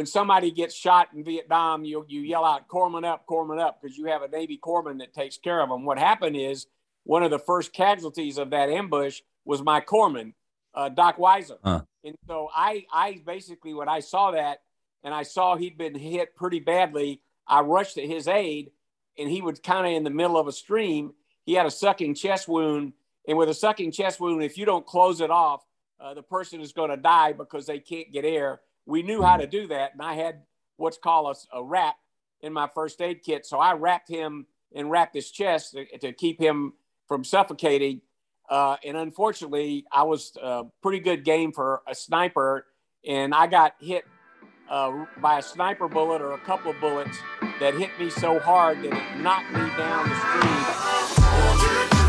when somebody gets shot in Vietnam, you you yell out "Corpsman up, Corpsman up" because you have a Navy corpsman that takes care of them. What happened is one of the first casualties of that ambush was my corpsman, uh, Doc Weiser. Huh. And so I I basically when I saw that and I saw he'd been hit pretty badly, I rushed to his aid, and he was kind of in the middle of a stream. He had a sucking chest wound, and with a sucking chest wound, if you don't close it off, uh, the person is going to die because they can't get air. We knew how to do that, and I had what's called a, a wrap in my first aid kit. So I wrapped him and wrapped his chest to, to keep him from suffocating. Uh, and unfortunately, I was a uh, pretty good game for a sniper, and I got hit uh, by a sniper bullet or a couple of bullets that hit me so hard that it knocked me down the street.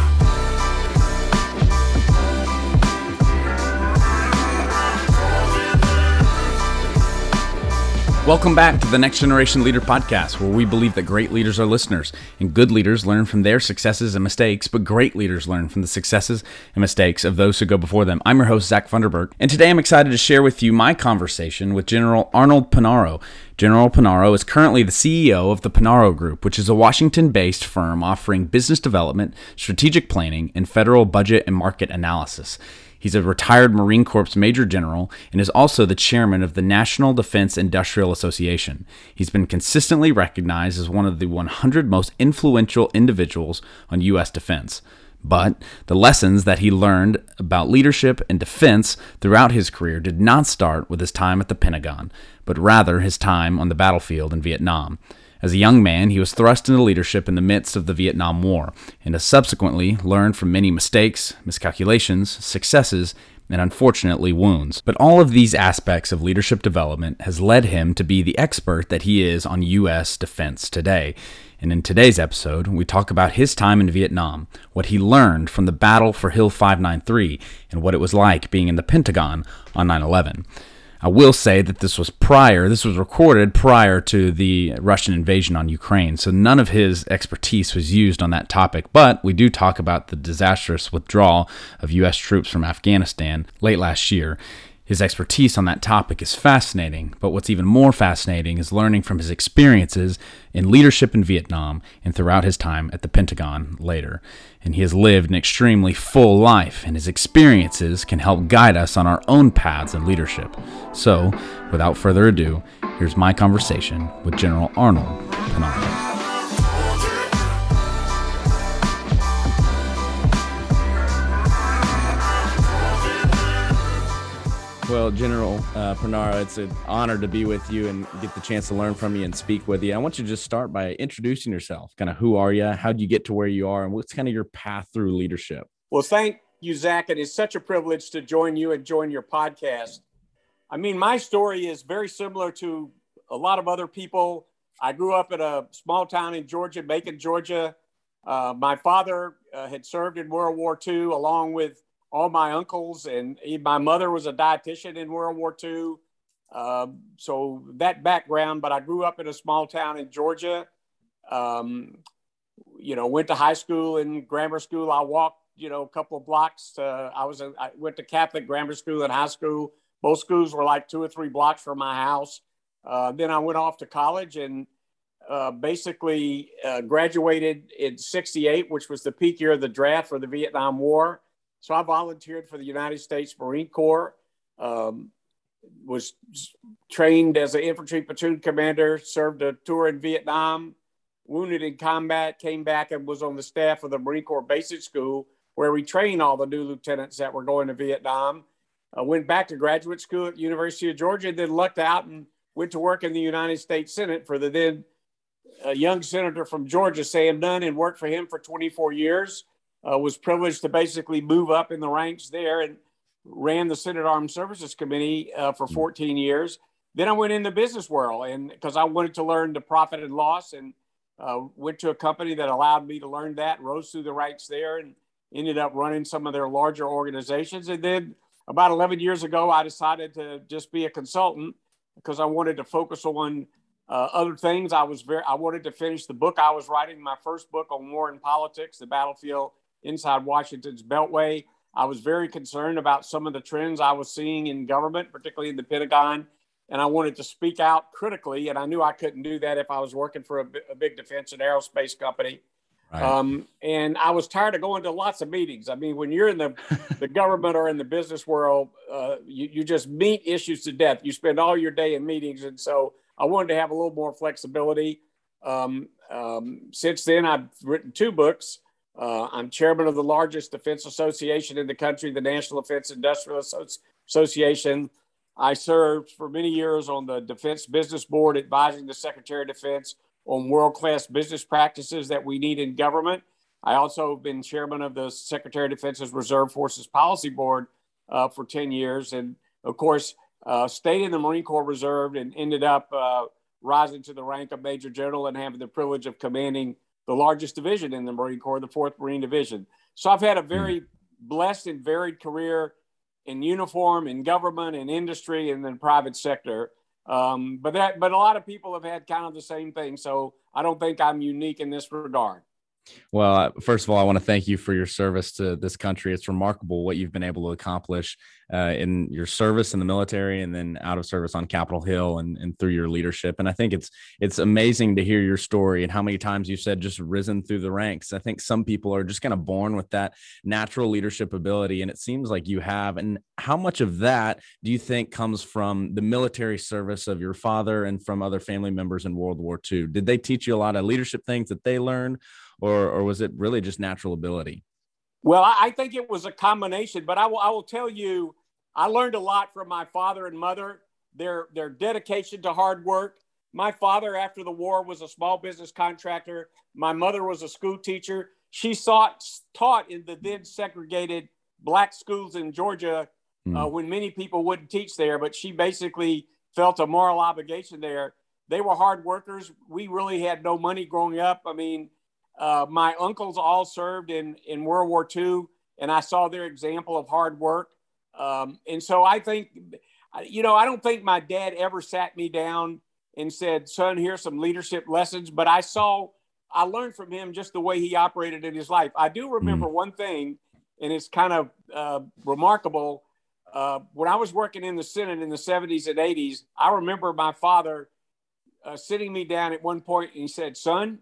Welcome back to the Next Generation Leader Podcast, where we believe that great leaders are listeners, and good leaders learn from their successes and mistakes, but great leaders learn from the successes and mistakes of those who go before them. I'm your host, Zach Funderburg, and today I'm excited to share with you my conversation with General Arnold Punaro. General Punaro is currently the CEO of the Punaro Group, which is a Washington based firm offering business development, strategic planning, and federal budget and market analysis. He's a retired Marine Corps Major General and is also the chairman of the National Defense Industrial Association. He's been consistently recognized as one of the 100 most influential individuals on U.S. defense. But the lessons that he learned about leadership and defense throughout his career did not start with his time at the Pentagon, but rather his time on the battlefield in Vietnam. As a young man, he was thrust into leadership in the midst of the Vietnam War, and has subsequently learned from many mistakes, miscalculations, successes, and unfortunately wounds. But all of these aspects of leadership development has led him to be the expert that he is on U.S. defense today. And in today's episode, we talk about his time in Vietnam, what he learned from the battle for Hill 593, and what it was like being in the Pentagon on 9 11. I will say that this was prior, this was recorded prior to the Russian invasion on Ukraine, so none of his expertise was used on that topic. But we do talk about the disastrous withdrawal of U.S. troops from Afghanistan late last year. His expertise on that topic is fascinating, but what's even more fascinating is learning from his experiences in leadership in Vietnam and throughout his time at the Pentagon later. And he has lived an extremely full life, and his experiences can help guide us on our own paths in leadership. So, without further ado, here's my conversation with General Arnold Punaro. Well, General uh, Punaro, it's an honor to be with you and get the chance to learn from you and speak with you. I want you to just start by introducing yourself. Kind of who are you? How did you get to where you are? And what's kind of your path through leadership? Well, thank you, Zach. It is such a privilege to join you and join your podcast. I mean, my story is very similar to a lot of other people. I grew up in a small town in Georgia, Macon, Georgia. Uh, my father uh, had served in World War II along with all my uncles, and my mother was a dietitian in World War II. Uh, so that background, but I grew up in a small town in Georgia. Um, you know, went to high school and grammar school. I walked, you know, a couple of blocks. To, I was, a, I went to Catholic grammar school and high school. Both schools were like two or three blocks from my house. Uh, then I went off to college and uh, basically uh, graduated in 68, which was the peak year of the draft for the Vietnam War. So I volunteered for the United States Marine Corps, um, was trained as an infantry platoon commander, served a tour in Vietnam, wounded in combat, came back and was on the staff of the Marine Corps Basic School, where we trained all the new lieutenants that were going to Vietnam. Went back to graduate school at University of Georgia, then lucked out and went to work in the United States Senate for the then uh, young senator from Georgia, Sam Nunn, and worked for him for 24 years uh, was privileged to basically move up in the ranks there and ran the Senate Armed Services Committee uh, for hmm. 14 years. Then I went in the business world and because I wanted to learn the profit and loss and uh, went to a company that allowed me to learn that, rose through the ranks there and ended up running some of their larger organizations. And then about 11 years ago, I decided to just be a consultant because I wanted to focus on uh, other things. I was very, I wanted to finish the book I was writing, my first book on war and politics, the battlefield inside Washington's Beltway. I was very concerned about some of the trends I was seeing in government, particularly in the Pentagon and I wanted to speak out critically. And I knew I couldn't do that if I was working for a, a big defense and aerospace company. Right. Um, and I was tired of going to lots of meetings. I mean, when you're in the, the government or in the business world, uh, you, you just meet issues to death. You spend all your day in meetings. And so I wanted to have a little more flexibility. Um, um, since then, I've written two books. Uh, I'm chairman of the largest defense association in the country, the National Defense Industrial Association. I served for many years on the Defense Business Board, advising the Secretary of Defense on world class business practices that we need in government. I also have been chairman of the Secretary of Defense's Reserve Forces Policy Board uh, for 10 years. And of course, uh, stayed in the Marine Corps Reserve and ended up uh, rising to the rank of Major General and having the privilege of commanding the largest division in the Marine Corps, the 4th Marine Division. So I've had a very mm. blessed and varied career in uniform, in government, in industry, and then private sector. Um, but that, but a lot of people have had kind of the same thing. So I don't think I'm unique in this regard. Well, first of all, I want to thank you for your service to this country. It's remarkable what you've been able to accomplish uh, in your service in the military and then out of service on Capitol Hill and, and through your leadership. And I think it's it's amazing to hear your story and how many times you said just risen through the ranks. I think some people are just kind of born with that natural leadership ability, and it seems like you have. And how much of that do you think comes from the military service of your father and from other family members in World War II? Did they teach you a lot of leadership things that they learned, or or was it really just natural ability? Well, I think it was a combination, but I will I will tell you I learned a lot from my father and mother, their, their dedication to hard work. My father, after the war, was a small business contractor. My mother was a school teacher. She sought, taught in the then segregated black schools in Georgia mm. uh, when many people wouldn't teach there, but she basically felt a moral obligation there. They were hard workers. We really had no money growing up. I mean, uh, my uncles all served in, in World War II, and I saw their example of hard work. Um, and so I think, you know, I don't think my dad ever sat me down and said, son, here's some leadership lessons. But I saw, I learned from him just the way he operated in his life. I do remember mm. one thing, and it's kind of uh, remarkable. Uh, when I was working in the Senate in the 70s and 80s, I remember my father uh, sitting me down at one point and he said, Son,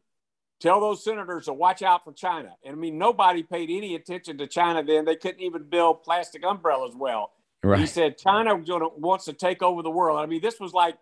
tell those senators to watch out for China. And I mean, nobody paid any attention to China then. They couldn't even build plastic umbrellas well. Right. He said China wants to take over the world. I mean, this was like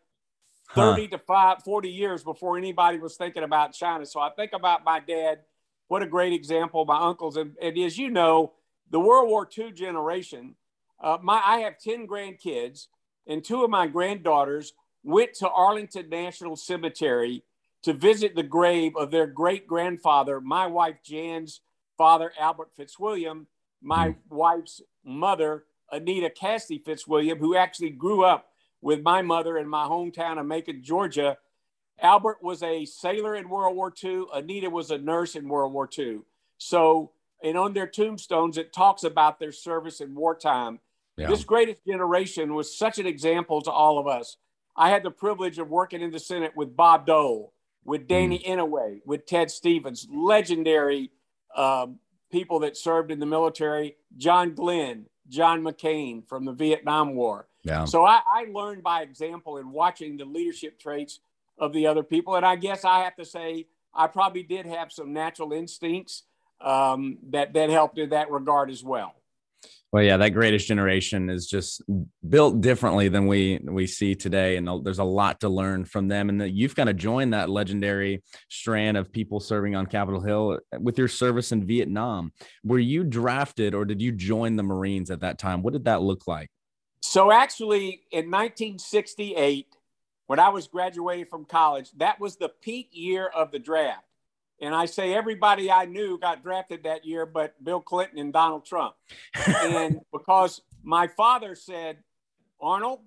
30 huh. to five, 40 years before anybody was thinking about China. So I think about my dad. What a great example. My uncles. And, and as you know, the World War II generation, uh, my, I have 10 grandkids, and two of my granddaughters went to Arlington National Cemetery to visit the grave of their great grandfather, my wife Jan's father, Albert Fitzwilliam, my mm-hmm. wife's mother, Anita Cassidy Fitzwilliam, who actually grew up with my mother in my hometown of Macon, Georgia. Albert was a sailor in World War II. Anita was a nurse in World War II. So, and on their tombstones, it talks about their service in wartime. Yeah. This greatest generation was such an example to all of us. I had the privilege of working in the Senate with Bob Dole, with Danny mm. Inouye, with Ted Stevens, legendary uh, people that served in the military, John Glenn, John McCain from the Vietnam War. Yeah. So I, I learned by example in watching the leadership traits of the other people. And I guess I have to say, I probably did have some natural instincts um, that, that helped in that regard as well. Well, yeah, that greatest generation is just built differently than we we see today, and there's a lot to learn from them. And you've kind of joined that legendary strand of people serving on Capitol Hill with your service in Vietnam. Were you drafted, or did you join the Marines at that time? What did that look like? So, actually, in 1968, when I was graduating from college, that was the peak year of the draft. And I say everybody I knew got drafted that year, but Bill Clinton and Donald Trump. and because my father said, Arnold,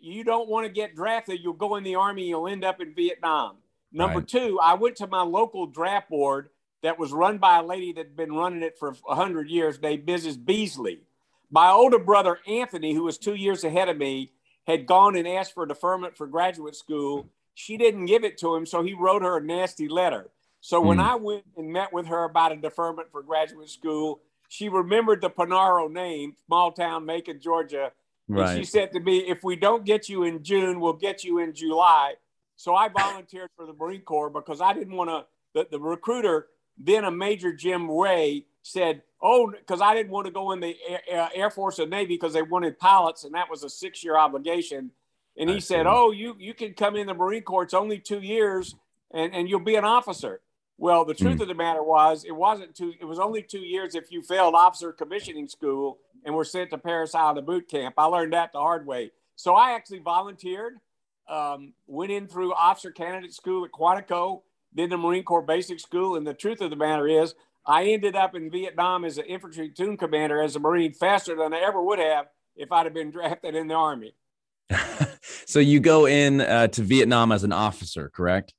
you don't want to get drafted. You'll go in the army, you'll end up in Vietnam. Number right. two, I went to my local draft board that was run by a lady that had been running it for 100 years named Mrs. Beasley. My older brother, Anthony, who was two years ahead of me, had gone and asked for a deferment for graduate school. She didn't give it to him, so he wrote her a nasty letter. So when mm. I went and met with her about a deferment for graduate school, she remembered the Punaro name, small town Macon, Georgia, Right. And she said to me, if we don't get you in June, we'll get you in July. So I volunteered for the Marine Corps because I didn't want to. The, the recruiter, then a Major Jim Ray, said, "Oh, because I didn't want to go in the Air, Air Force or Navy because they wanted pilots, and that was a six-year obligation." And he I said, see. "Oh, you you can come in the Marine Corps. It's only two years, and and you'll be an officer." Well, the truth mm. of the matter was, it wasn't two. It was only two years if you failed officer commissioning school and were sent to Parris Island boot camp. I learned that the hard way. So I actually volunteered, um, went in through officer candidate school at Quantico, then the Marine Corps basic school, and the truth of the matter is, I ended up in Vietnam as an infantry platoon commander as a Marine faster than I ever would have if I'd have been drafted in the Army. so you go in uh, to Vietnam as an officer, correct?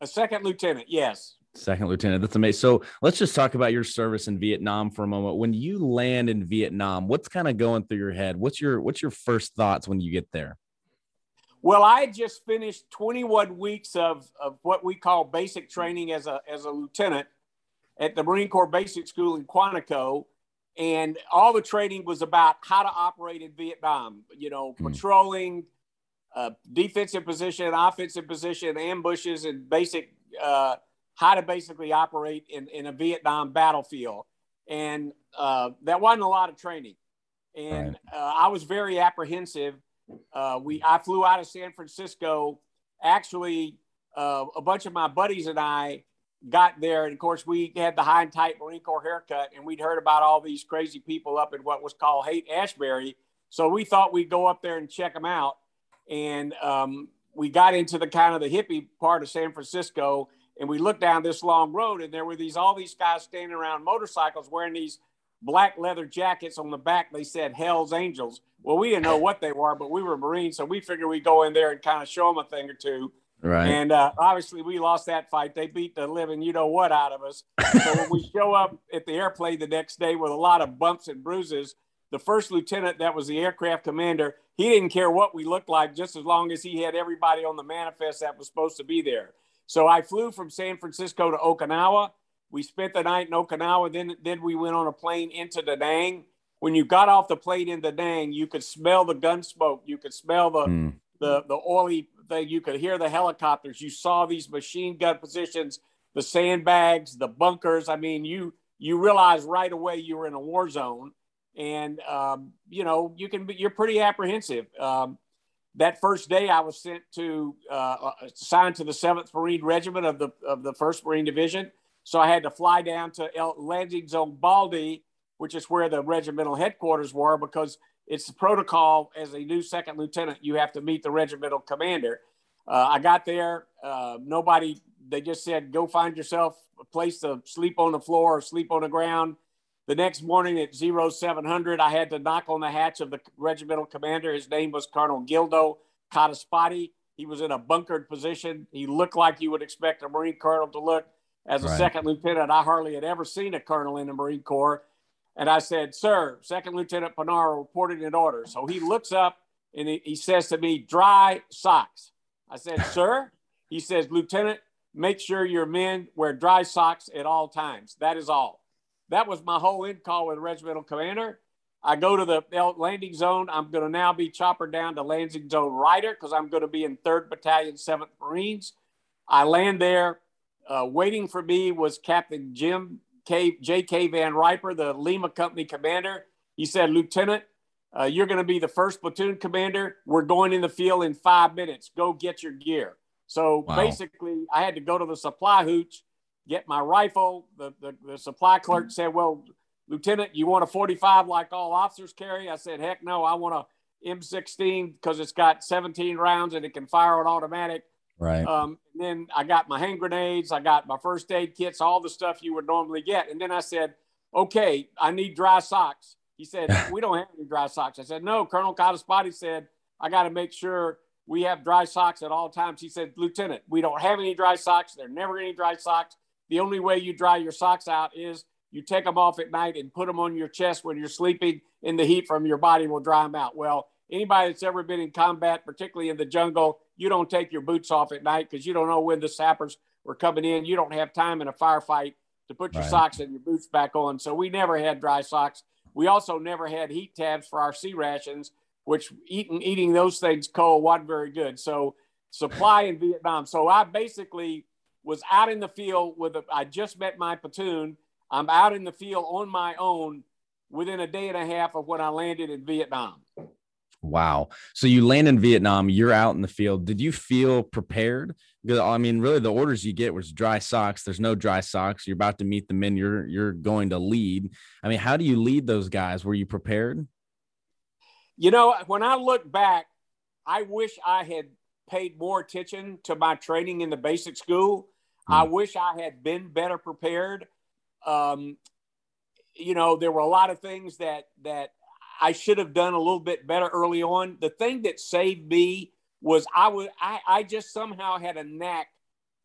A second lieutenant, yes. Second lieutenant. That's amazing. So let's just talk about your service in Vietnam for a moment. When you land in Vietnam, what's kind of going through your head? What's your what's your first thoughts when you get there? Well, I just finished 21 weeks of, of what we call basic training as a as a lieutenant at the Marine Corps Basic School in Quantico. And all the training was about how to operate in Vietnam, you know, mm. patrolling, uh, defensive position, offensive position, ambushes, and basic uh, how to basically operate in, in a Vietnam battlefield. And uh, that wasn't a lot of training. And right. uh, I was very apprehensive. Uh, we I flew out of San Francisco. Actually, uh, a bunch of my buddies and I got there, and of course, we had the high and tight Marine Corps haircut, and we'd heard about all these crazy people up in what was called Haight Ashbury. So we thought we'd go up there and check them out. And um, we got into the kind of the hippie part of San Francisco, and we looked down this long road and there were these all these guys standing around motorcycles wearing these black leather jackets on the back. They said hell's angels. Well we didn't know what they were but we were marines so we figured we'd go in there and kind of show them a thing or two. Right. And uh, obviously we lost that fight. They beat the living you know what out of us. So when we show up at the airplane the next day with a lot of bumps and bruises the first lieutenant that was the aircraft commander he didn't care what we looked like just as long as he had everybody on the manifest that was supposed to be there so I flew from San Francisco to Okinawa. We spent the night in Okinawa. Then, then we went on a plane into Da Nang. When you got off the plane in Da Nang, you could smell the gun smoke. You could smell the, mm. the, the oily thing. You could hear the helicopters. You saw these machine gun positions, the sandbags, the bunkers. I mean, you, you realize right away you were in a war zone. And, um, you know, you can be, you're pretty apprehensive. Um, that first day I was sent to uh, assigned to the Seventh Marine Regiment of the of the First Marine Division. So I had to fly down to El, landing zone Baldy, which is where the regimental headquarters were, because it's the protocol as a new second lieutenant you have to meet the regimental commander. Uh, I got there. Uh, nobody. They just said, "Go find yourself a place to sleep on the floor or sleep on the ground." The next morning at 0700, I had to knock on the hatch of the regimental commander. His name was Colonel Gildo Codispoti. He was in a bunkered position. He looked like you would expect a Marine colonel to look. As a right. second lieutenant, I hardly had ever seen a colonel in the Marine Corps. And I said, Sir, Second Lieutenant Punaro reported in order. So he looks up and he, he says to me, Dry socks. I said, Sir? He says, Lieutenant, make sure your men wear dry socks at all times. That is all that was my whole in call with regimental commander. I go to the landing zone. I'm going to now be choppered down to landing zone Ryder because I'm going to be in 3rd Battalion, 7th Marines. I land there. Uh, waiting for me was Captain Jim K. J.K. Van Riper, the Lima Company commander. He said, Lieutenant, uh, you're going to be the first platoon commander. We're going in the field in five minutes. Go get your gear. So wow. basically, I had to go to the supply hooch get my rifle. The, the, the supply clerk mm-hmm. said, Well, Lieutenant, you want a 45 like all officers carry? I said, Heck no, I want a M16 because it's got 17 rounds and it can fire on automatic. Right. Um, then I got my hand grenades, I got my first aid kits, all the stuff you would normally get. And then I said, Okay, I need dry socks. He said, We don't have any dry socks. I said, No, Colonel Codispoti said, I got to make sure we have dry socks at all times. He said, Lieutenant, we don't have any dry socks. There are never any dry socks the only way you dry your socks out is you take them off at night and put them on your chest when you're sleeping, and the heat from your body will dry them out. Well, anybody that's ever been in combat, particularly in the jungle, you don't take your boots off at night because you don't know when the sappers were coming in. You don't have time in a firefight to put your right. socks and your boots back on. So we never had dry socks. We also never had heat tabs for our C rations which eating eating those things cold wasn't very good. So supply in Vietnam. So I basically was out in the field with a, I just met my platoon. I'm out in the field on my own within a day and a half of when I landed in Vietnam. Wow. So you land in Vietnam, you're out in the field. Did you feel prepared? Because I mean, really the orders you get was dry socks. There's no dry socks. You're about to meet the men you're you're going to lead. I mean, how do you lead those guys? Were you prepared? You know, when I look back, I wish I had paid more attention to my training in the basic school. Hmm. I wish I had been better prepared. Um, you know, there were a lot of things that that I should have done a little bit better early on. The thing that saved me was I was I, I just somehow had a knack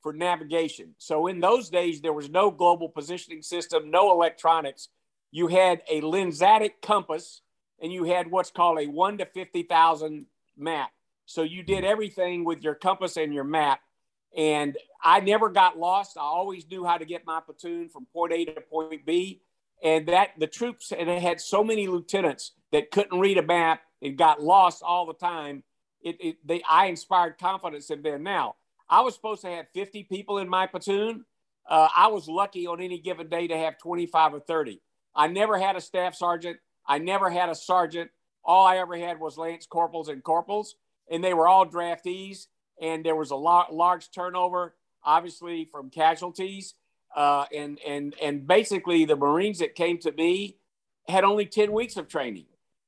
for navigation. So in those days there was no global positioning system, no electronics. You had a lensatic compass and you had what's called a 1 to 50,000 map. So you did everything with your compass and your map. And I never got lost. I always knew how to get my platoon from point A to point B and that the troops and it had so many lieutenants that couldn't read a map and got lost all the time. It, it they I inspired confidence in them. Now I was supposed to have 50 people in my platoon. Uh, I was lucky on any given day to have 25 or 30. I never had a staff sergeant. I never had a sergeant. All I ever had was lance corporals and corporals, and they were all draftees. And there was a large turnover, obviously, from casualties. Uh, and and and basically the Marines that came to me had only 10 weeks of training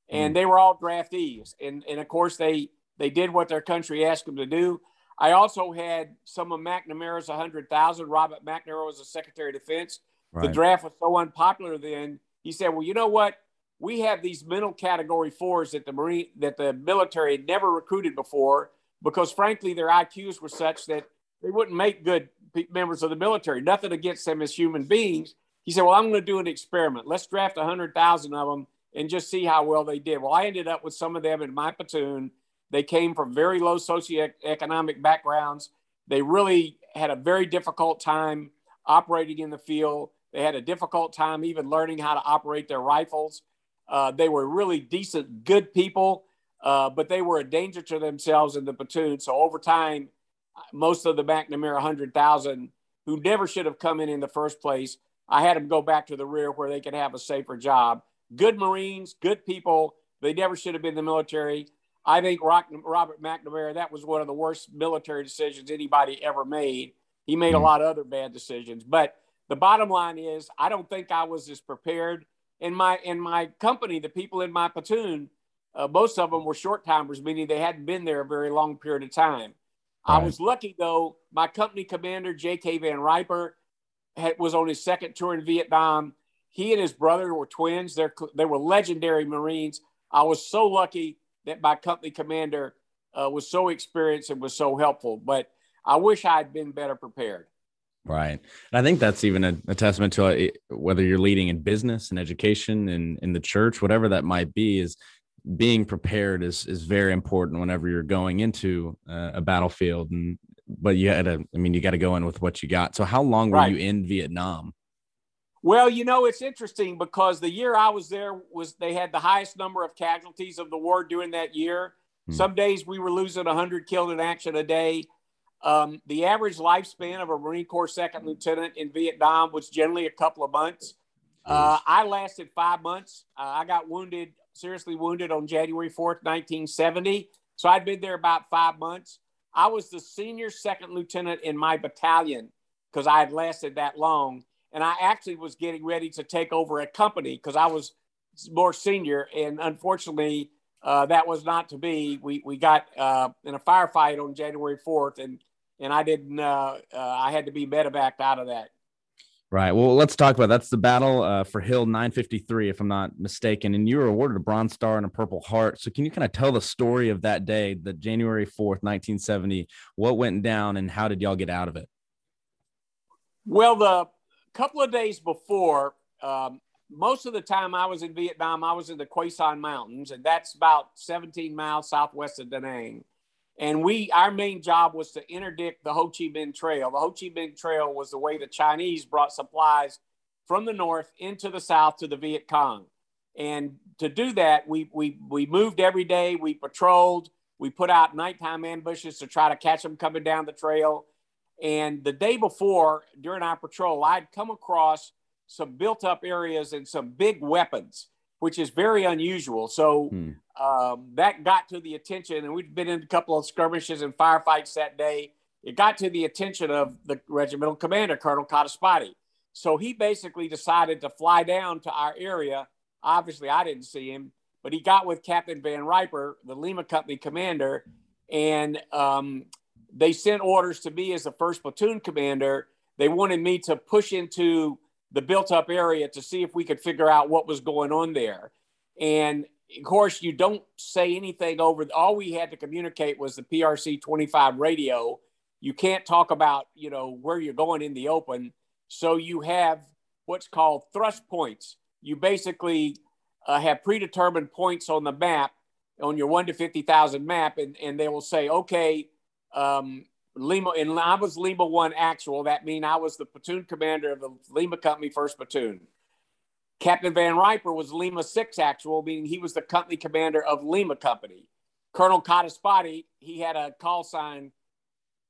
and mm. they were all draftees and and of course they they did what their country asked them to do i also had some of mcnamara's 100000 robert mcnamara was the secretary of defense right. the draft was so unpopular then he said well you know what we have these mental category fours that the marine that the military had never recruited before because frankly their iqs were such that they wouldn't make good members of the military. Nothing against them as human beings. He said, "Well, I'm going to do an experiment. Let's draft hundred thousand of them and just see how well they did." Well, I ended up with some of them in my platoon. They came from very low socioeconomic backgrounds. They really had a very difficult time operating in the field. They had a difficult time even learning how to operate their rifles. Uh, they were really decent, good people, uh, but they were a danger to themselves in the platoon. So over time, most of the McNamara 100,000 who never should have come in in the first place. I had them go back to the rear where they could have a safer job. Good Marines, good people. They never should have been in the military. I think Robert McNamara, that was one of the worst military decisions anybody ever made. He made a hmm. lot of other bad decisions. But the bottom line is, I don't think I was as prepared. In my in my company, the people in my platoon, uh, most of them were short timers, meaning they hadn't been there a very long period of time. Right. I was lucky though. My company commander, J.K. Van Riper, had, was on his second tour in Vietnam. He and his brother were twins. They're, they were legendary Marines. I was so lucky that my company commander uh, was so experienced and was so helpful. But I wish I had been better prepared. Right. And I think that's even a, a testament to a, uh, whether you're leading in business and education and in the church, whatever that might be, is being prepared is is very important whenever you're going into uh, a battlefield and but you had to i mean you got to go in with what you got so how long were right. you in vietnam well you know it's interesting because the year i was there was they had the highest number of casualties of the war during that year hmm. some days we were losing 100 killed in action a day um, the average lifespan of a marine corps second lieutenant in vietnam was generally a couple of months uh, i lasted five months uh, i got wounded seriously wounded on January 4th, 1970. So I'd been there about five months. I was the senior second lieutenant in my battalion because I had lasted that long. And I actually was getting ready to take over a company because I was more senior. And unfortunately, uh, that was not to be. We, we got uh, in a firefight on January 4th, and, and I didn't, uh, uh I had to be medevaced out of that. Right. Well, let's talk about that's the battle uh, for Hill 953, if I'm not mistaken. And you were awarded a Bronze Star and a Purple Heart. So, can you kind of tell the story of that day, the January 4th, 1970? What went down and how did y'all get out of it? Well, the couple of days before, um, most of the time I was in Vietnam, I was in the Que Son Mountains, and that's about 17 miles southwest of Da Nang. And we, our main job was to interdict the Ho Chi Minh Trail. The Ho Chi Minh Trail was the way the Chinese brought supplies from the north into the south to the Viet Cong. And to do that, we, we, we moved every day, we patrolled, we put out nighttime ambushes to try to catch them coming down the trail. And the day before, during our patrol, I'd come across some built up areas and some big weapons, which is very unusual. So hmm. um, that got to the attention, and we'd been in a couple of skirmishes and firefights that day. It got to the attention of the regimental commander, Colonel Codispoti. So he basically decided to fly down to our area. Obviously, I didn't see him, but he got with Captain Van Riper, the Lima Company commander, and um, they sent orders to me as the first platoon commander. They wanted me to push into the built up area to see if we could figure out what was going on there. And of course, you don't say anything over. All we had to communicate was the PRC 25 radio. You can't talk about, you know, where you're going in the open. So you have what's called thrust points. You basically uh, have predetermined points on the map, on your one to 50,000 map, and, and they will say, okay, um, Lima, and I was Lima 1 actual. That means I was the platoon commander of the Lima Company 1st Platoon. Captain Van Riper was Lima 6 actual, meaning he was the company commander of Lima Company. Colonel Codispoti, he had a call sign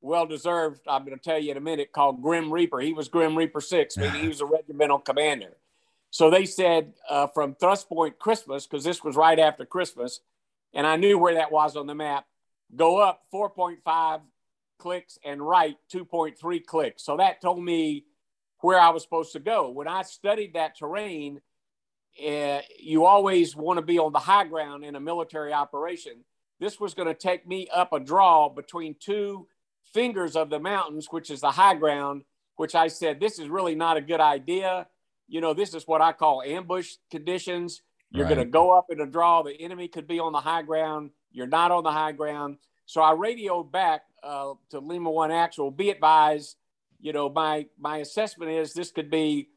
well deserved. I'm going to tell you in a minute. Called Grim Reaper. He was Grim Reaper Six, meaning he was a regimental commander. So they said uh, from Thrust Point Christmas, because this was right after Christmas, and I knew where that was on the map. Go up 4.5 clicks and right 2.3 clicks. So that told me where I was supposed to go. When I studied that terrain, uh, you always want to be on the high ground in a military operation. This was going to take me up a draw between two fingers of the mountains, which is the high ground, which I said, this is really not a good idea. You know, this is what I call ambush conditions. You're right. going to go up in a draw. The enemy could be on the high ground. You're not on the high ground. So I radioed back uh, to Lima One Actual. Be advised, you know, my my assessment is this could be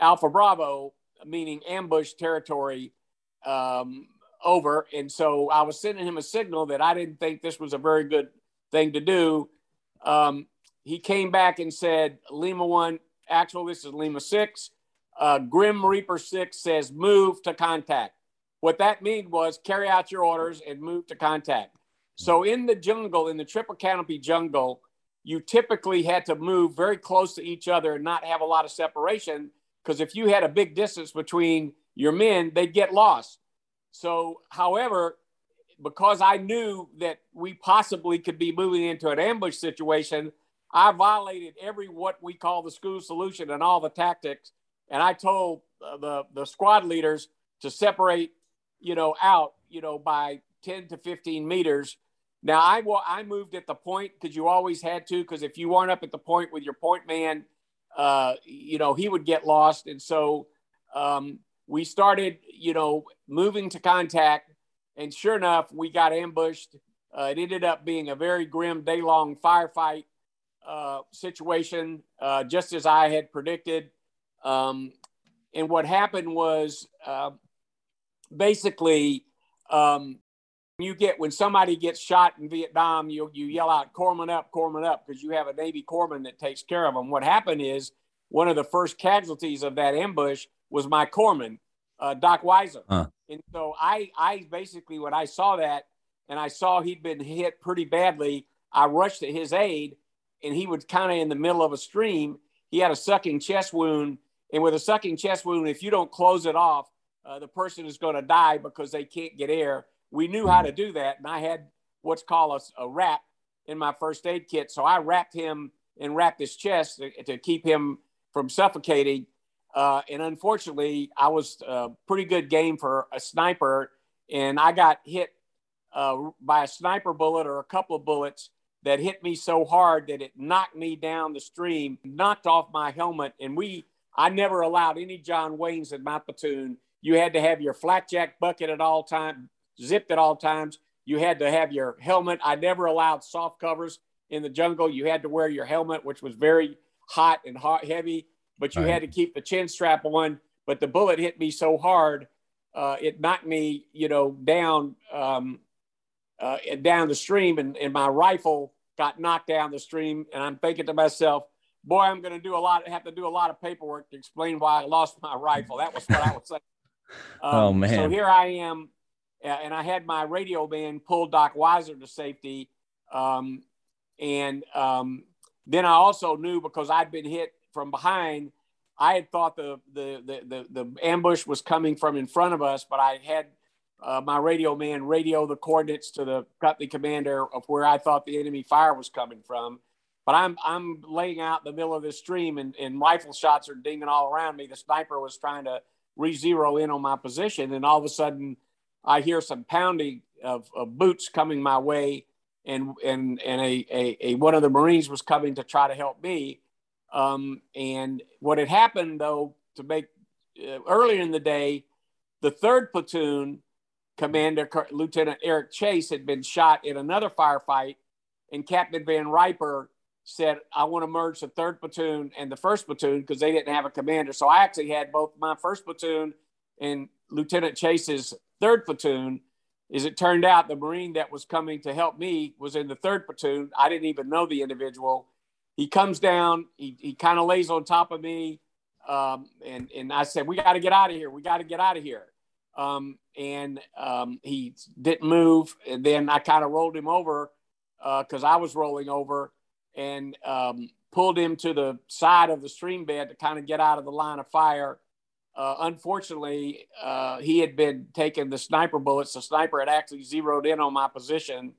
Alpha Bravo, meaning ambush territory, um, over. And so I was sending him a signal that I didn't think this was a very good thing to do. Um, he came back and said, Lima 1, actual, this is Lima 6. Uh, Grim Reaper 6 says move to contact. What that meant was carry out your orders and move to contact. So in the jungle, in the triple canopy jungle, you typically had to move very close to each other and not have a lot of separation because if you had a big distance between your men, they'd get lost. So, however, because I knew that we possibly could be moving into an ambush situation, I violated every what we call the school solution and all the tactics. And I told uh, the, the squad leaders to separate, you know, out, you know, by 10 to 15 meters. Now I well, I moved at the point because you always had to, because if you weren't up at the point with your point man, uh, you know, he would get lost. And so um, we started, you know, moving to contact and sure enough, we got ambushed. Uh, it ended up being a very grim day long firefight uh, situation, uh, just as I had predicted. Um, and what happened was uh, basically, um, you get when somebody gets shot in Vietnam, you you yell out "Corpsman up, Corpsman up" because you have a Navy corpsman that takes care of them. What happened is one of the first casualties of that ambush was my corpsman, uh, Doc Weiser. Huh. And so I, I basically, when I saw that and I saw he'd been hit pretty badly, I rushed to his aid and he was kind of in the middle of a stream. He had a sucking chest wound. And with a sucking chest wound, if you don't close it off, uh, the person is going to die because they can't get air. We knew how to do that. And I had what's called a, a wrap in my first aid kit. So I wrapped him and wrapped his chest to, to keep him from suffocating. Uh, and unfortunately, I was a pretty good game for a sniper, and I got hit uh, by a sniper bullet or a couple of bullets that hit me so hard that it knocked me down the stream, knocked off my helmet. And we, I never allowed any John Waynes in my platoon. You had to have your flakjack bucket at all times, zipped at all times. You had to have your helmet. I never allowed soft covers in the jungle. You had to wear your helmet, which was very hot and hot, heavy but you right. had to keep the chin strap on. But the bullet hit me so hard, uh, it knocked me, you know, down um, uh, down the stream, and, and my rifle got knocked down the stream. And I'm thinking to myself, boy, I'm going to do a lot, have to do a lot of paperwork to explain why I lost my rifle. That was what I was saying. Um, oh man! So here I am, and I had my radio man pull Doc Weiser to safety, um, and um, then I also knew because I'd been hit from behind. I had thought the the the the, the ambush was coming from in front of us, but I had uh, my radio man radio the coordinates to the company commander of where I thought the enemy fire was coming from. But I'm I'm laying out in the middle of this stream and, and rifle shots are dinging all around me. The sniper was trying to re-zero in on my position, and all of a sudden I hear some pounding of, of boots coming my way, and and and a, a, a, one of the Marines was coming to try to help me. Um, and what had happened though to make uh, earlier in the day, the third platoon Commander Lieutenant Eric Chase had been shot in another firefight, and Captain Van Riper said, I want to merge the third platoon and the first platoon because they didn't have a commander. So I actually had both my first platoon and Lieutenant Chase's third platoon. As it turned out, the Marine that was coming to help me was in the third platoon. I didn't even know the individual. He comes down, he, he kind of lays on top of me. Um, and, and I said, We got to get out of here. We got to get out of here um, and um, he didn't move. And then I kind of rolled him over because uh, I was rolling over and um, pulled him to the side of the stream bed to kind of get out of the line of fire. Uh, unfortunately, uh, he had been taking the sniper bullets. The sniper had actually zeroed in on my position,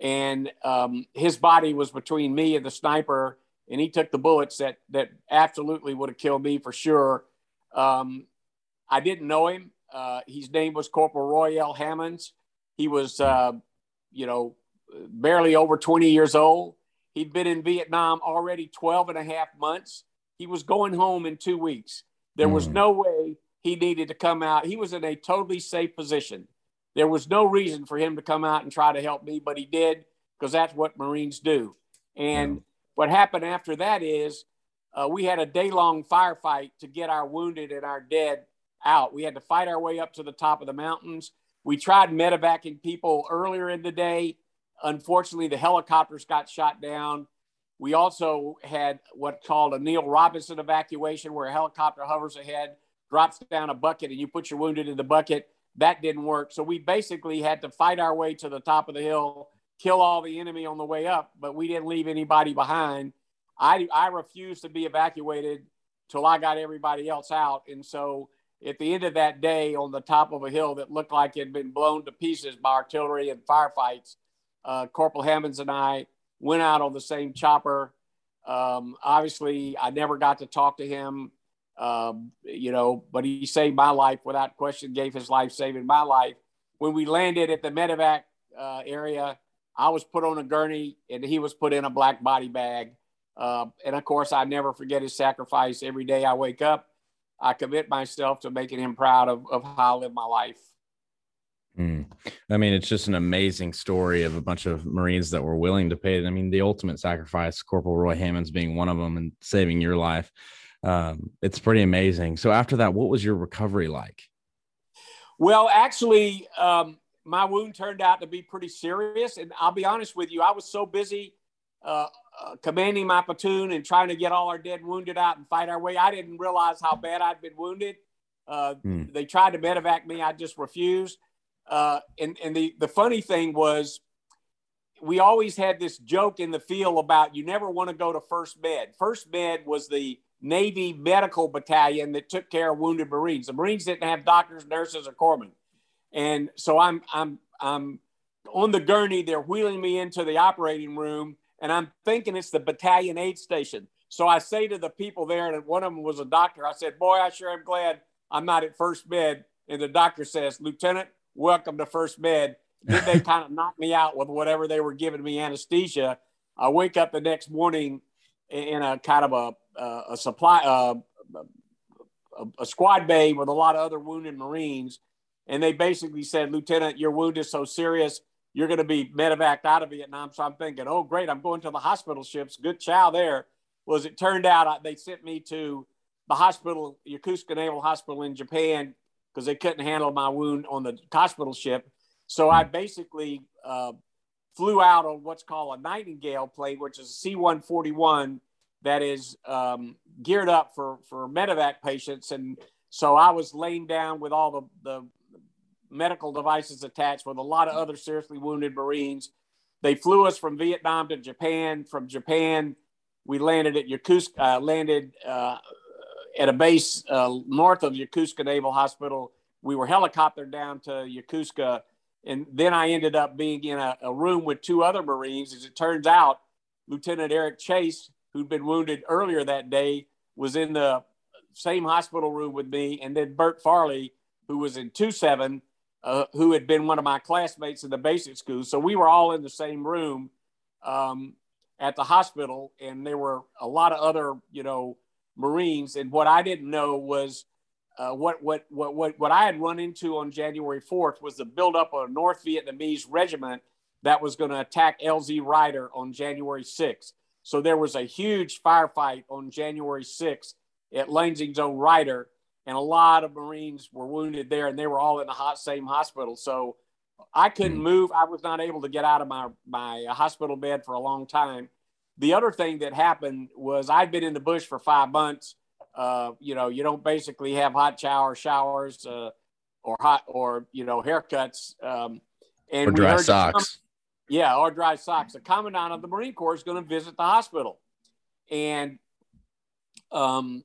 and um, his body was between me and the sniper. And he took the bullets that that absolutely would have killed me for sure. Um, I didn't know him. Uh, his name was Corporal Roy L. Hammonds. He was, uh, you know, barely over 20 years old. He'd been in Vietnam already 12 and a half months. He was going home in two weeks. There was mm. no way he needed to come out. He was in a totally safe position. There was no reason for him to come out and try to help me, but he did because that's what Marines do. And mm. what happened after that is uh, we had a day long firefight to get our wounded and our dead out. We had to fight our way up to the top of the mountains. We tried medevacing people earlier in the day. Unfortunately, the helicopters got shot down. We also had what's called a Neil Robinson evacuation, where a helicopter hovers ahead, drops down a bucket, and you put your wounded in the bucket. That didn't work. So we basically had to fight our way to the top of the hill, kill all the enemy on the way up, but we didn't leave anybody behind. I, I refused to be evacuated till I got everybody else out. And so at the end of that day on the top of a hill that looked like it had been blown to pieces by artillery and firefights, uh, Corporal Hammonds and I went out on the same chopper. Um, obviously, I never got to talk to him, um, you know, but he saved my life without question, gave his life saving my life. When we landed at the medevac uh, area, I was put on a gurney and he was put in a black body bag. Uh, and of course, I never forget his sacrifice. Every day I wake up, I commit myself to making him proud of, of how I live my life. Mm. I mean, it's just an amazing story of a bunch of Marines that were willing to pay. I mean, the ultimate sacrifice, Corporal Roy Hammonds being one of them and saving your life. Um, it's pretty amazing. So, after that, what was your recovery like? Well, actually, um, my wound turned out to be pretty serious. And I'll be honest with you, I was so busy uh, uh, commanding my platoon and trying to get all our dead and wounded out and fight our way. I didn't realize how bad I'd been wounded. Uh, hmm. They tried to medevac me. I just refused. Uh, and and the, the funny thing was, we always had this joke in the field about you never want to go to First Med. First Med was the Navy medical battalion that took care of wounded Marines. The Marines didn't have doctors, nurses, or corpsmen. And so I'm I'm I'm on the gurney. They're wheeling me into the operating room and I'm thinking it's the battalion aid station. So I say to the people there, and one of them was a doctor. I said, "Boy, I sure am glad I'm not at First Med." And the doctor says, "Lieutenant, welcome to First Med." Then they kind of knocked me out with whatever they were giving me anesthesia. I wake up the next morning in a kind of a, a supply uh, a, a squad bay with a lot of other wounded Marines, and they basically said, "Lieutenant, your wound is so serious." you're going to be medevaced out of Vietnam. So I'm thinking, oh, great, I'm going to the hospital ships. Good chow there. Well, as it turned out, they sent me to the hospital, Yokosuka Naval Hospital in Japan, because they couldn't handle my wound on the hospital ship. So I basically uh, flew out on what's called a Nightingale plane, which is a C 141 that is um, geared up for, for medevac patients. And So I was laying down with all the, the medical devices attached with a lot of other seriously wounded Marines. They flew us from Vietnam to Japan. From Japan, we landed at Yokosuka, uh, landed uh, at a base uh, north of Yokosuka Naval Hospital. We were helicoptered down to Yokosuka, and then I ended up being in a, a room with two other Marines. As it turns out, Lieutenant Eric Chase, who'd been wounded earlier that day, was in the same hospital room with me, and then Bert Farley, who was in 2-7, uh, who had been one of my classmates in the basic school. So we were all in the same room um, at the hospital, and there were a lot of other, you know, Marines. And what I didn't know was uh, what, what, what, what, what I had run into on January 4th was the buildup of a North Vietnamese regiment that was going to attack LZ Ryder on January 6th. So there was a huge firefight on January 6th at Landing Zone Ryder and a lot of Marines were wounded there, and they were all in the hot, same hospital. So I couldn't mm. move. I was not able to get out of my my hospital bed for a long time. The other thing that happened was I'd been in the bush for five months. Uh, you know, you don't basically have hot shower showers uh, or hot or you know haircuts um, and or dry socks. yeah, or dry socks. The commandant of the Marine Corps is going to visit the hospital, and um,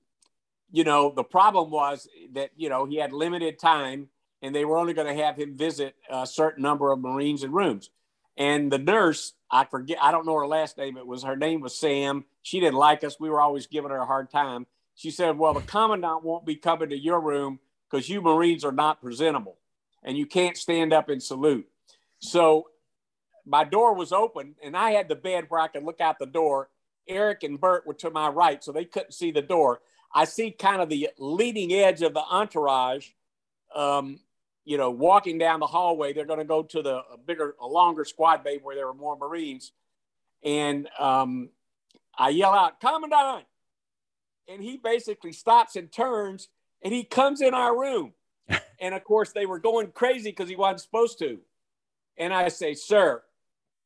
you know, the problem was that, you know, he had limited time and they were only going to have him visit a certain number of Marines and rooms. And the nurse, I forget, I don't know her last name. It was her name was Sam. She didn't like us. We were always giving her a hard time. She said, Well, the commandant won't be coming to your room because you Marines are not presentable and you can't stand up and salute. So my door was open and I had the bed where I could look out the door. Eric and Bert were to my right, so they couldn't see the door. I see kind of the leading edge of the entourage, um, you know, walking down the hallway. They're going to go to the a bigger, a longer squad bay where there are more Marines. And um, I yell out, Commandant. And he basically stops and turns and he comes in our room. and of course, they were going crazy because he wasn't supposed to. And I say, Sir,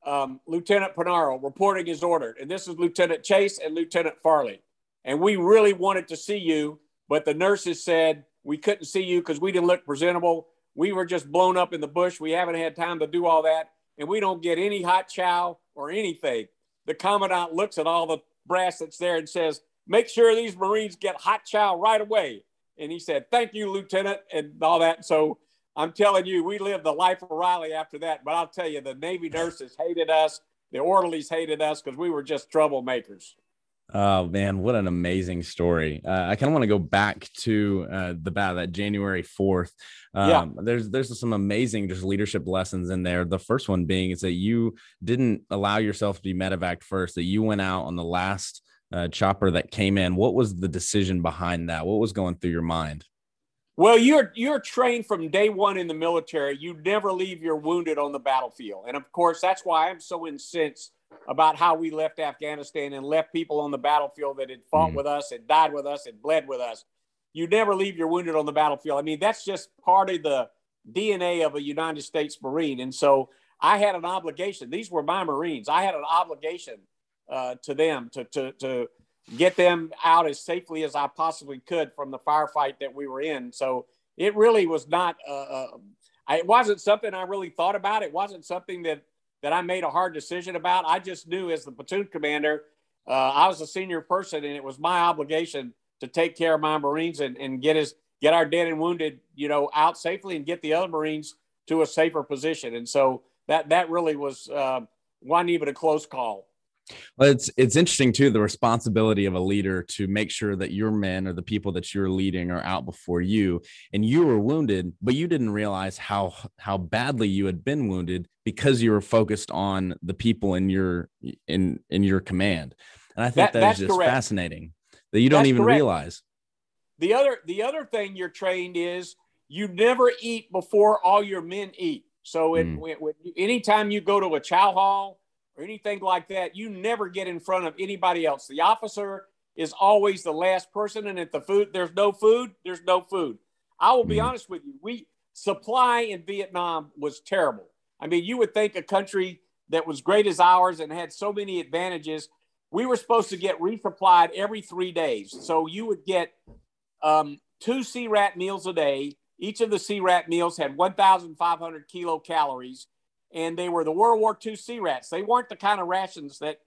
um, Lieutenant Punaro reporting his order. And this is Lieutenant Chase and Lieutenant Farley and we really wanted to see you, but the nurses said we couldn't see you because we didn't look presentable. We were just blown up in the bush. We haven't had time to do all that, and we don't get any hot chow or anything. The commandant looks at all the brass that's there and says, Make sure these Marines get hot chow right away. And he said, Thank you, Lieutenant, and all that. So I'm telling you, we lived the life of Riley after that. But I'll tell you, the Navy nurses hated us, the orderlies hated us because we were just troublemakers. Oh man, what an amazing story! Uh, I kind of want to go back to uh, the battle that January fourth. Um, yeah. there's there's some amazing just leadership lessons in there. The first one being is that you didn't allow yourself to be medevac first; that you went out on the last uh, chopper that came in. What was the decision behind that? What was going through your mind? Well, you're you're trained from day one in the military. You never leave your wounded on the battlefield, and of course that's why I'm so incensed about how we left Afghanistan and left people on the battlefield that had fought mm. with us and died with us and bled with us. You never leave your wounded on the battlefield. I mean, that's just part of the DNA of a United States Marine. And so I had an obligation. These were my Marines. I had an obligation uh, to them to, to, to get them out as safely as I possibly could from the firefight that we were in. So it really was not, uh, uh, it wasn't something I really thought about. It wasn't something that that I made a hard decision about. I just knew as the platoon commander, uh, I was a senior person, and it was my obligation to take care of my Marines and, and get his get our dead and wounded, you know, out safely and get the other Marines to a safer position. And so that that really was uh, wasn't even a close call. Well, it's it's interesting too the responsibility of a leader to make sure that your men or the people that you're leading are out before you, and you were wounded, but you didn't realize how how badly you had been wounded because you were focused on the people in your in in your command. And I think that, that is just correct. fascinating that you don't that's even correct. realize. The other the other thing you're trained is you never eat before all your men eat. So it, mm. anytime you go to a chow hall or anything like that, you never get in front of anybody else. The officer is always the last person, and if the food there's no food, there's no food. I will be mm. honest with you. We supply in Vietnam was terrible. I mean, you would think a country that was great as ours and had so many advantages, we were supposed to get resupplied every three days. So you would get um, two CRAT meals a day. Each of the C rat meals had 1,500 kilocalories, and they were the World War II C rats. They weren't the kind of rations that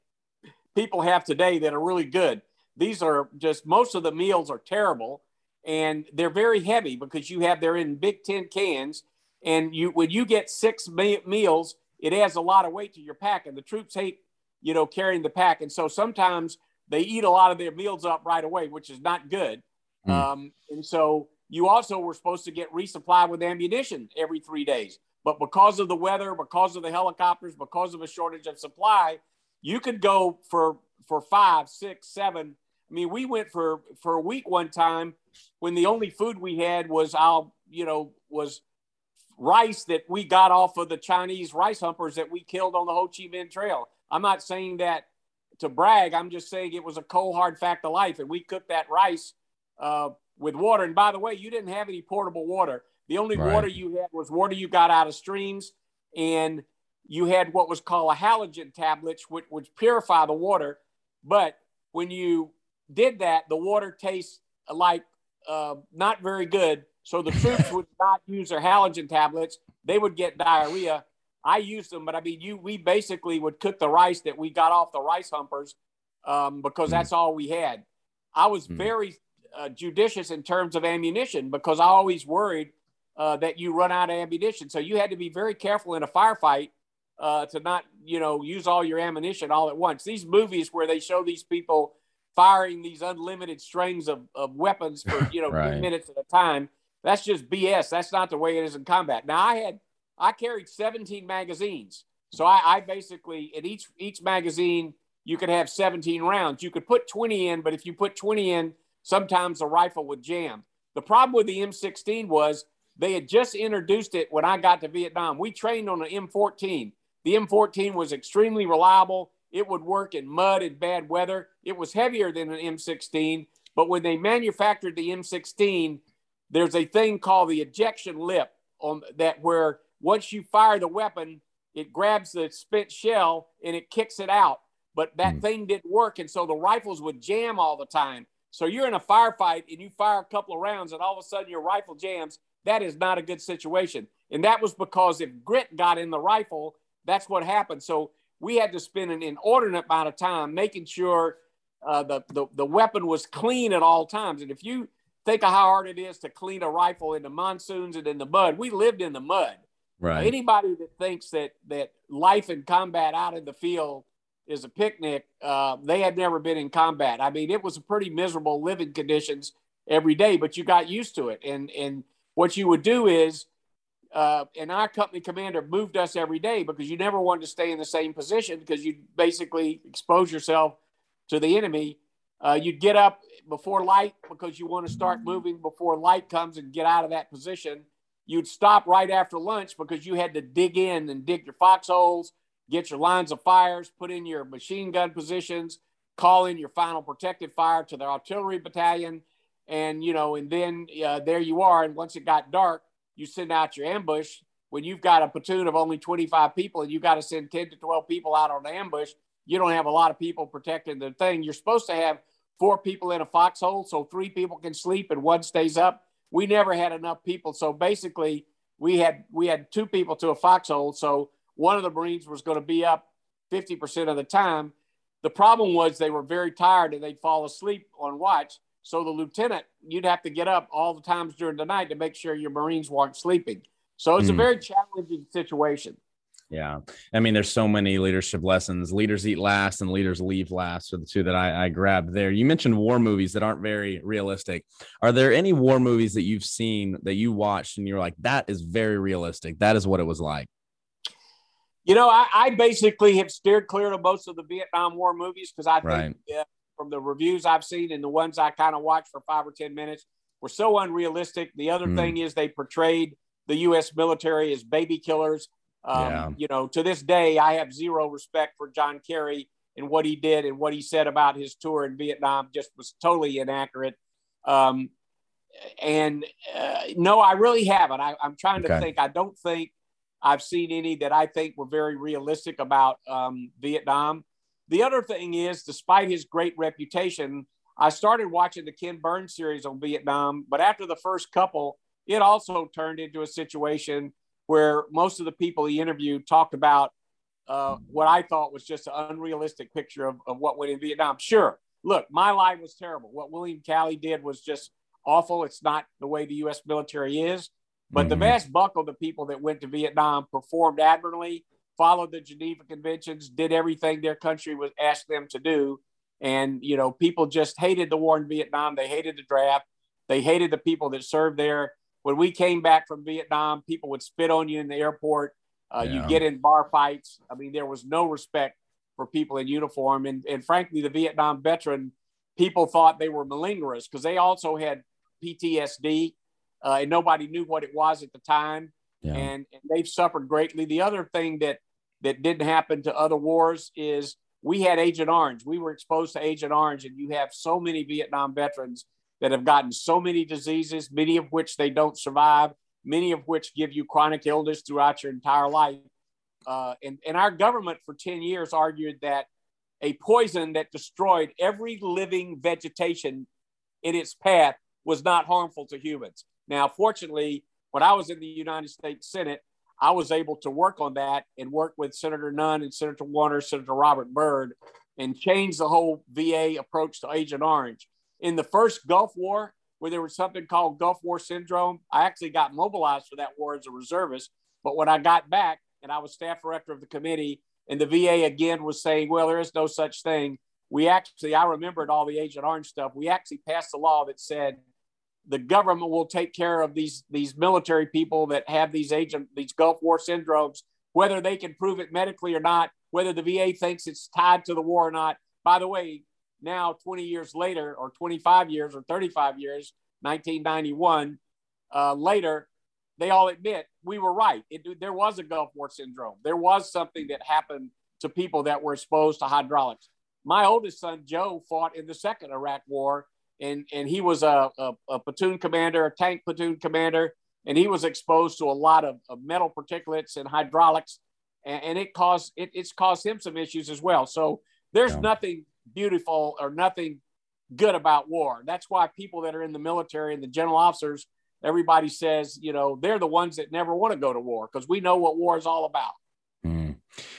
people have today that are really good. These are just most of the meals are terrible, and they're very heavy because you have they're in big tin cans, and you when you get six me- meals, it adds a lot of weight to your pack, and the troops hate you know carrying the pack, and so sometimes they eat a lot of their meals up right away, which is not good. Mm. Um, and so you also were supposed to get resupplied with ammunition every three days. But because of the weather, because of the helicopters, because of a shortage of supply, you could go for for five, six, seven. I mean, we went for for a week one time when the only food we had was I'll you know was rice that we got off of the Chinese rice humpers that we killed on the Ho Chi Minh Trail. I'm not saying that to brag. I'm just saying it was a cold hard fact of life, and we cooked that rice uh, with water. And by the way, you didn't have any portable water. The only right. water you had was water you got out of streams, and you had what was called a halazone tablet, which would purify the water. But when you did that, the water tastes like uh, not very good. So the troops would not use their halazone tablets; they would get diarrhea. I used them, but I mean, you we basically would cook the rice that we got off the rice humpers um, because mm. that's all we had. I was mm. very uh, judicious in terms of ammunition because I always worried uh, that you run out of ammunition. So you had to be very careful in a firefight uh, to not, you know, use all your ammunition all at once. These movies where they show these people firing these unlimited strings of, of weapons for, you know, right. minutes at a time, that's just BS. That's not the way it is in combat. Now I had, I carried 17 magazines. So I, I basically, in each, each magazine, you could have 17 rounds. You could put 20 in, but if you put 20 in, sometimes the rifle would jam. The problem with the M16 was they had just introduced it when I got to Vietnam. We trained on the M14. The M14 was extremely reliable. It would work in mud and bad weather. It was heavier than an M16, but when they manufactured the M16, there's a thing called the ejection lip on that where once you fire the weapon, it grabs the spent shell and it kicks it out. But that mm. thing didn't work, and so the rifles would jam all the time. So you're in a firefight and you fire a couple of rounds, and all of a sudden your rifle jams. That is not a good situation. And that was because if grit got in the rifle, that's what happened. So we had to spend an inordinate amount of time making sure uh, the, the, the weapon was clean at all times. And if you think of how hard it is to clean a rifle in the monsoons and in the mud, we lived in the mud. Right. Anybody that thinks that that life in combat out in the field is a picnic. Uh, they had never been in combat. I mean, it was a pretty miserable living conditions every day, but you got used to it. And and what you would do is, uh, and our company commander moved us every day because you never wanted to stay in the same position because you basically expose yourself to the enemy. Uh, you'd get up before light because you want to start moving before light comes and get out of that position. You'd stop right after lunch because you had to dig in and dig your foxholes get your lines of fires, put in your machine gun positions, call in your final protective fire to the artillery battalion, and you know, and then uh, there you are. And once it got dark, you send out your ambush. When you've got a platoon of only 25 people and you got to send 10 to 12 people out on ambush, you don't have a lot of people protecting the thing. You're supposed to have four people in a foxhole so three people can sleep and one stays up. We never had enough people, so basically we had we had two people to a foxhole. So one of the Marines was going to be up 50% of the time. The problem was they were very tired and they'd fall asleep on watch. So the lieutenant, you'd have to get up all the times during the night to make sure your Marines weren't sleeping. So it's mm. a hmm. very challenging situation. Yeah. I mean, there's so many leadership lessons. Leaders eat last and leaders leave last are the two that I, I grabbed there. You mentioned war movies that aren't very realistic. Are there any war movies that you've seen that you watched and you're like, that is very realistic? That is what it was like? You know, I, I, basically have steered clear of most of the Vietnam War movies because I think right. From the reviews I've seen and the ones I kind of watched for five or 10 minutes were so unrealistic. The other mm. thing is they portrayed the U.S. military as baby killers. Um, yeah. You know, to this day, I have zero respect for John Kerry and what he did and what he said about his tour in Vietnam just was totally inaccurate. Um, and uh, no, I really haven't. I, am trying to think. I don't think I've seen any that I think were very realistic about um, Vietnam. The other thing is, despite his great reputation, I started watching the Ken Burns series on Vietnam, but after the first couple, it also turned into a situation where most of the people he interviewed talked about uh, what I thought was just an unrealistic picture of, of what went in Vietnam. Sure, look, My Lai was terrible. What William Calley did was just awful. It's not the way the U.S. military is. But mm-hmm. the vast bulk of the people that went to Vietnam performed admirably, followed the Geneva Conventions, did everything their country was asked them to do. And, you know, people just hated the war in Vietnam. They hated the draft. They hated the people that served there. When we came back from Vietnam, people would spit on you in the airport. Uh, yeah. You get in bar fights. I mean, there was no respect for people in uniform. And, and frankly, the Vietnam veteran, people thought they were malingerers because they also had PTSD uh, and nobody knew what it was at the time. Yeah. And, and they've suffered greatly. The other thing that, that didn't happen to other wars is we had Agent Orange. We were exposed to Agent Orange, and you have so many Vietnam veterans that have gotten so many diseases, many of which they don't survive, many of which give you chronic illness throughout your entire life. Uh, and, and our government for 10 years argued that a poison that destroyed every living vegetation in its path was not harmful to humans. Now, fortunately, when I was in the United States Senate, I was able to work on that and work with Senator Nunn and Senator Warner, Senator Robert Byrd, and change the whole VA approach to Agent Orange. In the first Gulf War, where there was something called Gulf War Syndrome, I actually got mobilized for that war as a reservist. But when I got back and I was staff director of the committee, and the VA again was saying, well, there is no such thing. We actually, I remembered all the Agent Orange stuff. We actually passed a law that said the government will take care of these these military people that have these agent these Gulf War syndromes, whether they can prove it medically or not, whether the VA thinks it's tied to the war or not. By the way, now 20 years later, or 25 years, or 35 years, 1991 uh, later, they all admit we were right. It, there was a Gulf War syndrome. There was something that happened to people that were exposed to hydraulics. My oldest son Joe fought in the second Iraq War and and he was a, a, a, platoon commander, a tank platoon commander, and he was exposed to a lot of, of metal particulates and hydraulics, and, and, it caused it, it's caused him some issues as well. So there's yeah. nothing beautiful or nothing good about war. That's why people that are in the military and the general officers, everybody says, you know, they're the ones that never want to go to war because we know what war is all about.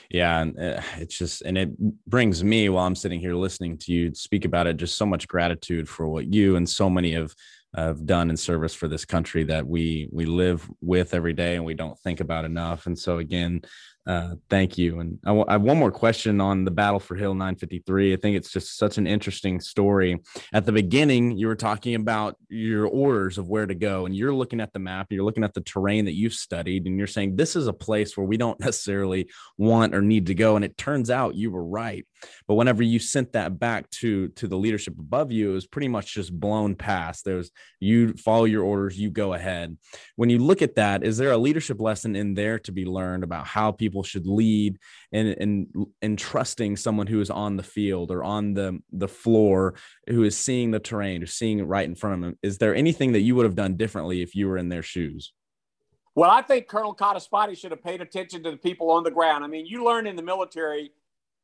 Yeah, and uh, it's just, and it brings me while I'm sitting here listening to you speak about it, just so much gratitude for what you and so many of have done in service for this country that we we live with every day and we don't think about enough. And so again, uh, thank you. And I, w- I have one more question on the battle for Hill 953. I think it's just such an interesting story. At the beginning, you were talking about your orders of where to go, and you're looking at the map, you're looking at the terrain that you've studied, and you're saying this is a place where we don't necessarily want or need to go. And it turns out you were right. But whenever you sent that back to to the leadership above you, it was pretty much just blown past. There was you follow your orders, you go ahead. When you look at that, is there a leadership lesson in there to be learned about how people should lead and and and trusting someone who is on the field or on the the floor who is seeing the terrain, or seeing it right in front of them? Is there anything that you would have done differently if you were in their shoes? Well, I think Colonel Codispoti should have paid attention to the people on the ground. I mean, you learn in the military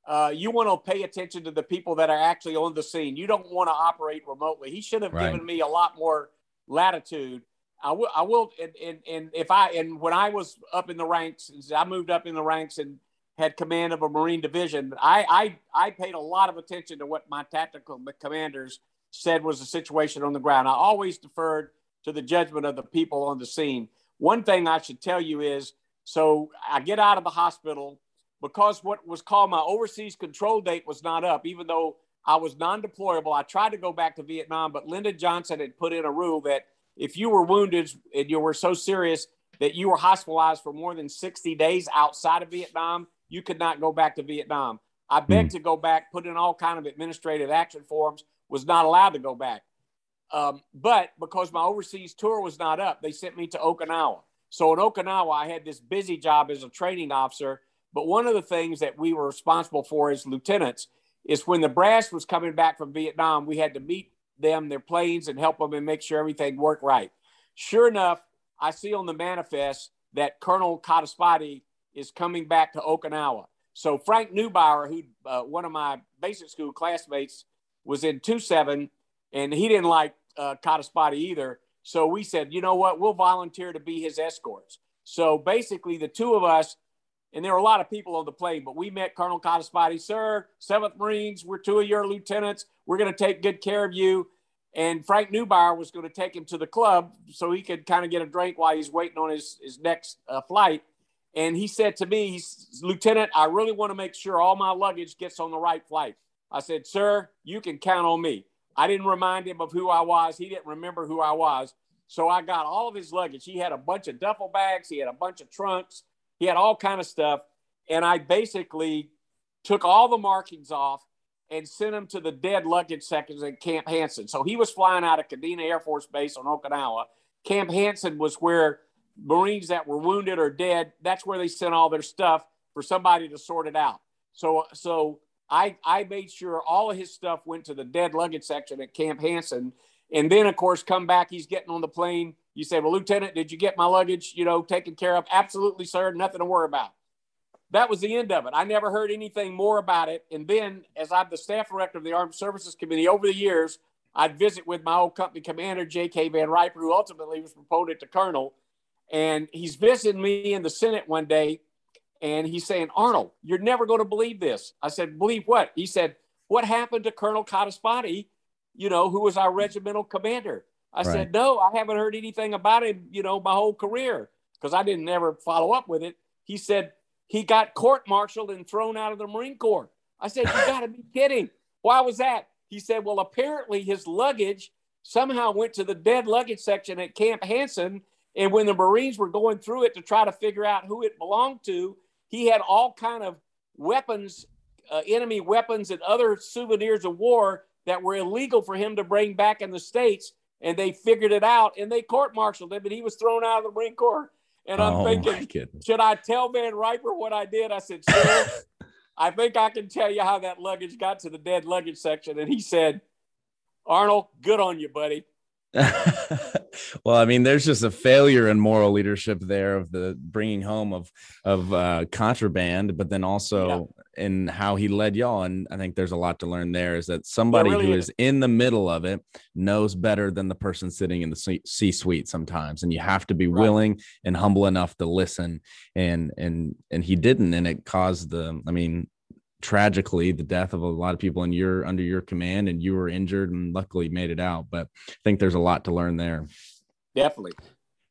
uh, you want to pay attention to the people that are actually on the scene. You don't want to operate remotely. He should have right. given me a lot more latitude. I will, I will, and, and, and if I, and when I was up in the ranks, I moved up in the ranks and had command of a Marine division, I, I, I paid a lot of attention to what my tactical commanders said was the situation on the ground. I always deferred to the judgment of the people on the scene. One thing I should tell you is, so I get out of the hospital because what was called my overseas control date was not up, even though I was non deployable. I tried to go back to Vietnam, but Lyndon Johnson had put in a rule that if you were wounded and you were so serious that you were hospitalized for more than 60 days outside of Vietnam, you could not go back to Vietnam. I begged mm. to go back, put in all kind of administrative action forms, was not allowed to go back. Um, but because my overseas tour was not up, they sent me to Okinawa. So in Okinawa, I had this busy job as a training officer but one of the things that we were responsible for as lieutenants is when the brass was coming back from Vietnam, we had to meet them, their planes, and help them and make sure everything worked right. Sure enough, I see on the manifest that Colonel Codispoti is coming back to Okinawa. So Frank Neubauer, who uh, one of my basic school classmates was in 2-7, and he didn't like uh, either. So we said, you know what, we'll volunteer to be his escorts. So basically, the two of us, and there were a lot of people on the plane, but we met Colonel Codispoti, sir, 7th Marines, we're two of your lieutenants. We're going to take good care of you. And Frank Neubauer was going to take him to the club so he could kind of get a drink while he's waiting on his, his next uh, flight. And he said to me, he's, Lieutenant, I really want to make sure all my luggage gets on the right flight. I said, Sir, you can count on me. I didn't remind him of who I was. He didn't remember who I was. So I got all of his luggage. He had a bunch of duffel bags. He had a bunch of trunks. He had all kind of stuff. And I basically took all the markings off and sent him to the dead luggage sections at Camp Hansen. So he was flying out of Kadena Air Force Base on Okinawa. Camp Hansen was where Marines that were wounded or dead, that's where they sent all their stuff for somebody to sort it out. So, so I, I made sure all of his stuff went to the dead luggage section at Camp Hansen. And then, of course, come back, he's getting on the plane. You say, Well, Lieutenant, did you get my luggage, you know, taken care of? Absolutely, sir. Nothing to worry about. That was the end of it. I never heard anything more about it. And then, as I'm the staff director of the Armed Services Committee over the years, I'd visit with my old company commander, J.K. Van Riper, who ultimately was promoted to colonel. And he's visiting me in the Senate one day and he's saying, Arnold, you're never going to believe this. I said, believe what? He said, what happened to Colonel Codispoti, you know, who was our regimental commander? I right. said, no, I haven't heard anything about him, you know, my whole career because I didn't ever follow up with it. He said he got court martialed and thrown out of the Marine Corps. I said, you got to be kidding. Why was that? He said, well, apparently his luggage somehow went to the dead luggage section at Camp Hansen. And when the Marines were going through it to try to figure out who it belonged to, he had all kind of weapons, uh, enemy weapons, and other souvenirs of war that were illegal for him to bring back in the states. And they figured it out, and they court-martialed him, and he was thrown out of the Marine Corps. And I'm oh thinking, should I tell Van Riper what I did? I said, sure. I think I can tell you how that luggage got to the dead luggage section. And he said, Arnold, good on you, buddy. well, I mean, there's just a failure in moral leadership there of the bringing home of of uh, contraband, but then also yeah. in how he led y'all. And I think there's a lot to learn there. Is that somebody really who is. is in the middle of it knows better than the person sitting in the C suite sometimes, and you have to be right. willing and humble enough to listen. And and and he didn't, and it caused the. I mean, tragically the death of a lot of people in your under your command and you were injured and luckily made it out but i think there's a lot to learn there definitely.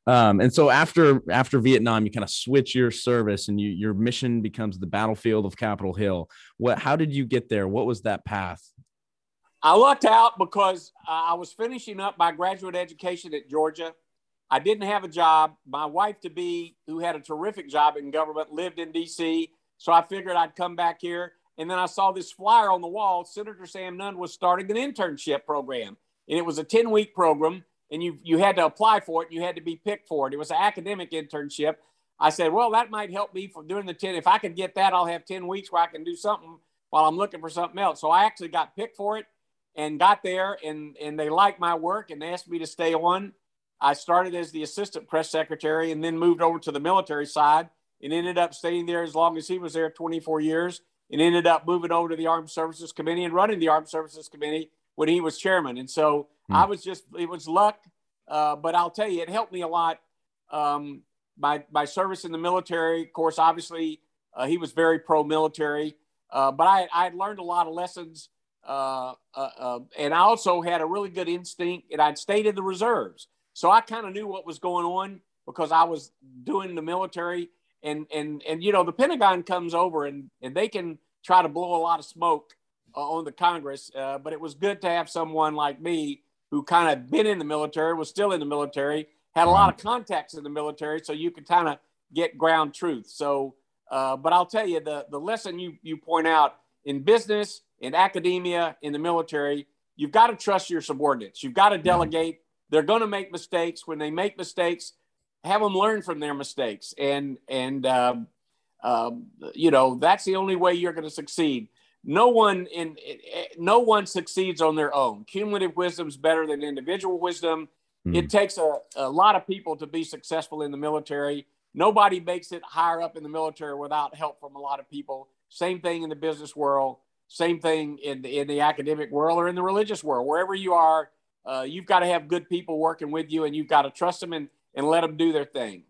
Um, and so after after vietnam you kind of switch your service and you, your mission becomes the battlefield of capitol hill. What how did you get there? What was that path? I lucked out because i was finishing up my graduate education at georgia. I didn't have a job. My wife to be who had a terrific job in government lived in dc so i figured i'd come back here. And then I saw this flyer on the wall. Senator Sam Nunn was starting an internship program, and it was a 10 week program, and you, you had to apply for it, and you had to be picked for it. It was an academic internship. I said, well, that might help me for doing the 10. If I could get that, I'll have 10 weeks where I can do something while I'm looking for something else. So I actually got picked for it and got there, and, and they liked my work and asked me to stay on. I started as the assistant press secretary and then moved over to the military side and ended up staying there as long as he was there 24 years and ended up moving over to the Armed Services Committee and running the Armed Services Committee when he was chairman. And so mm. I was just, it was luck. Uh, but I'll tell you, it helped me a lot. Um, my, my service in the military, of course, obviously, uh, he was very pro military. Uh, but I, I had learned a lot of lessons. Uh, uh, uh, and I also had a really good instinct, and I'd stayed in the reserves. So I kind of knew what was going on because I was doing the military and and and you know the Pentagon comes over and and they can try to blow a lot of smoke on the Congress, uh, but it was good to have someone like me who kind of been in the military, was still in the military, had a lot of contacts in the military, so you could kind of get ground truth. So, uh, but I'll tell you the the lesson you you point out in business, in academia, in the military, you've got to trust your subordinates. You've got to delegate. They're going to make mistakes. When they make mistakes, have them learn from their mistakes and and um, um, you know that's the only way you're going to succeed no one in no one succeeds on their own cumulative wisdom is better than individual wisdom mm. it takes a, a lot of people to be successful in the military nobody makes it higher up in the military without help from a lot of people same thing in the business world Same thing in the, in the academic world or in the religious world. Wherever you are, uh, you've got to have good people working with you, and you've got to trust them and and let them do their thing.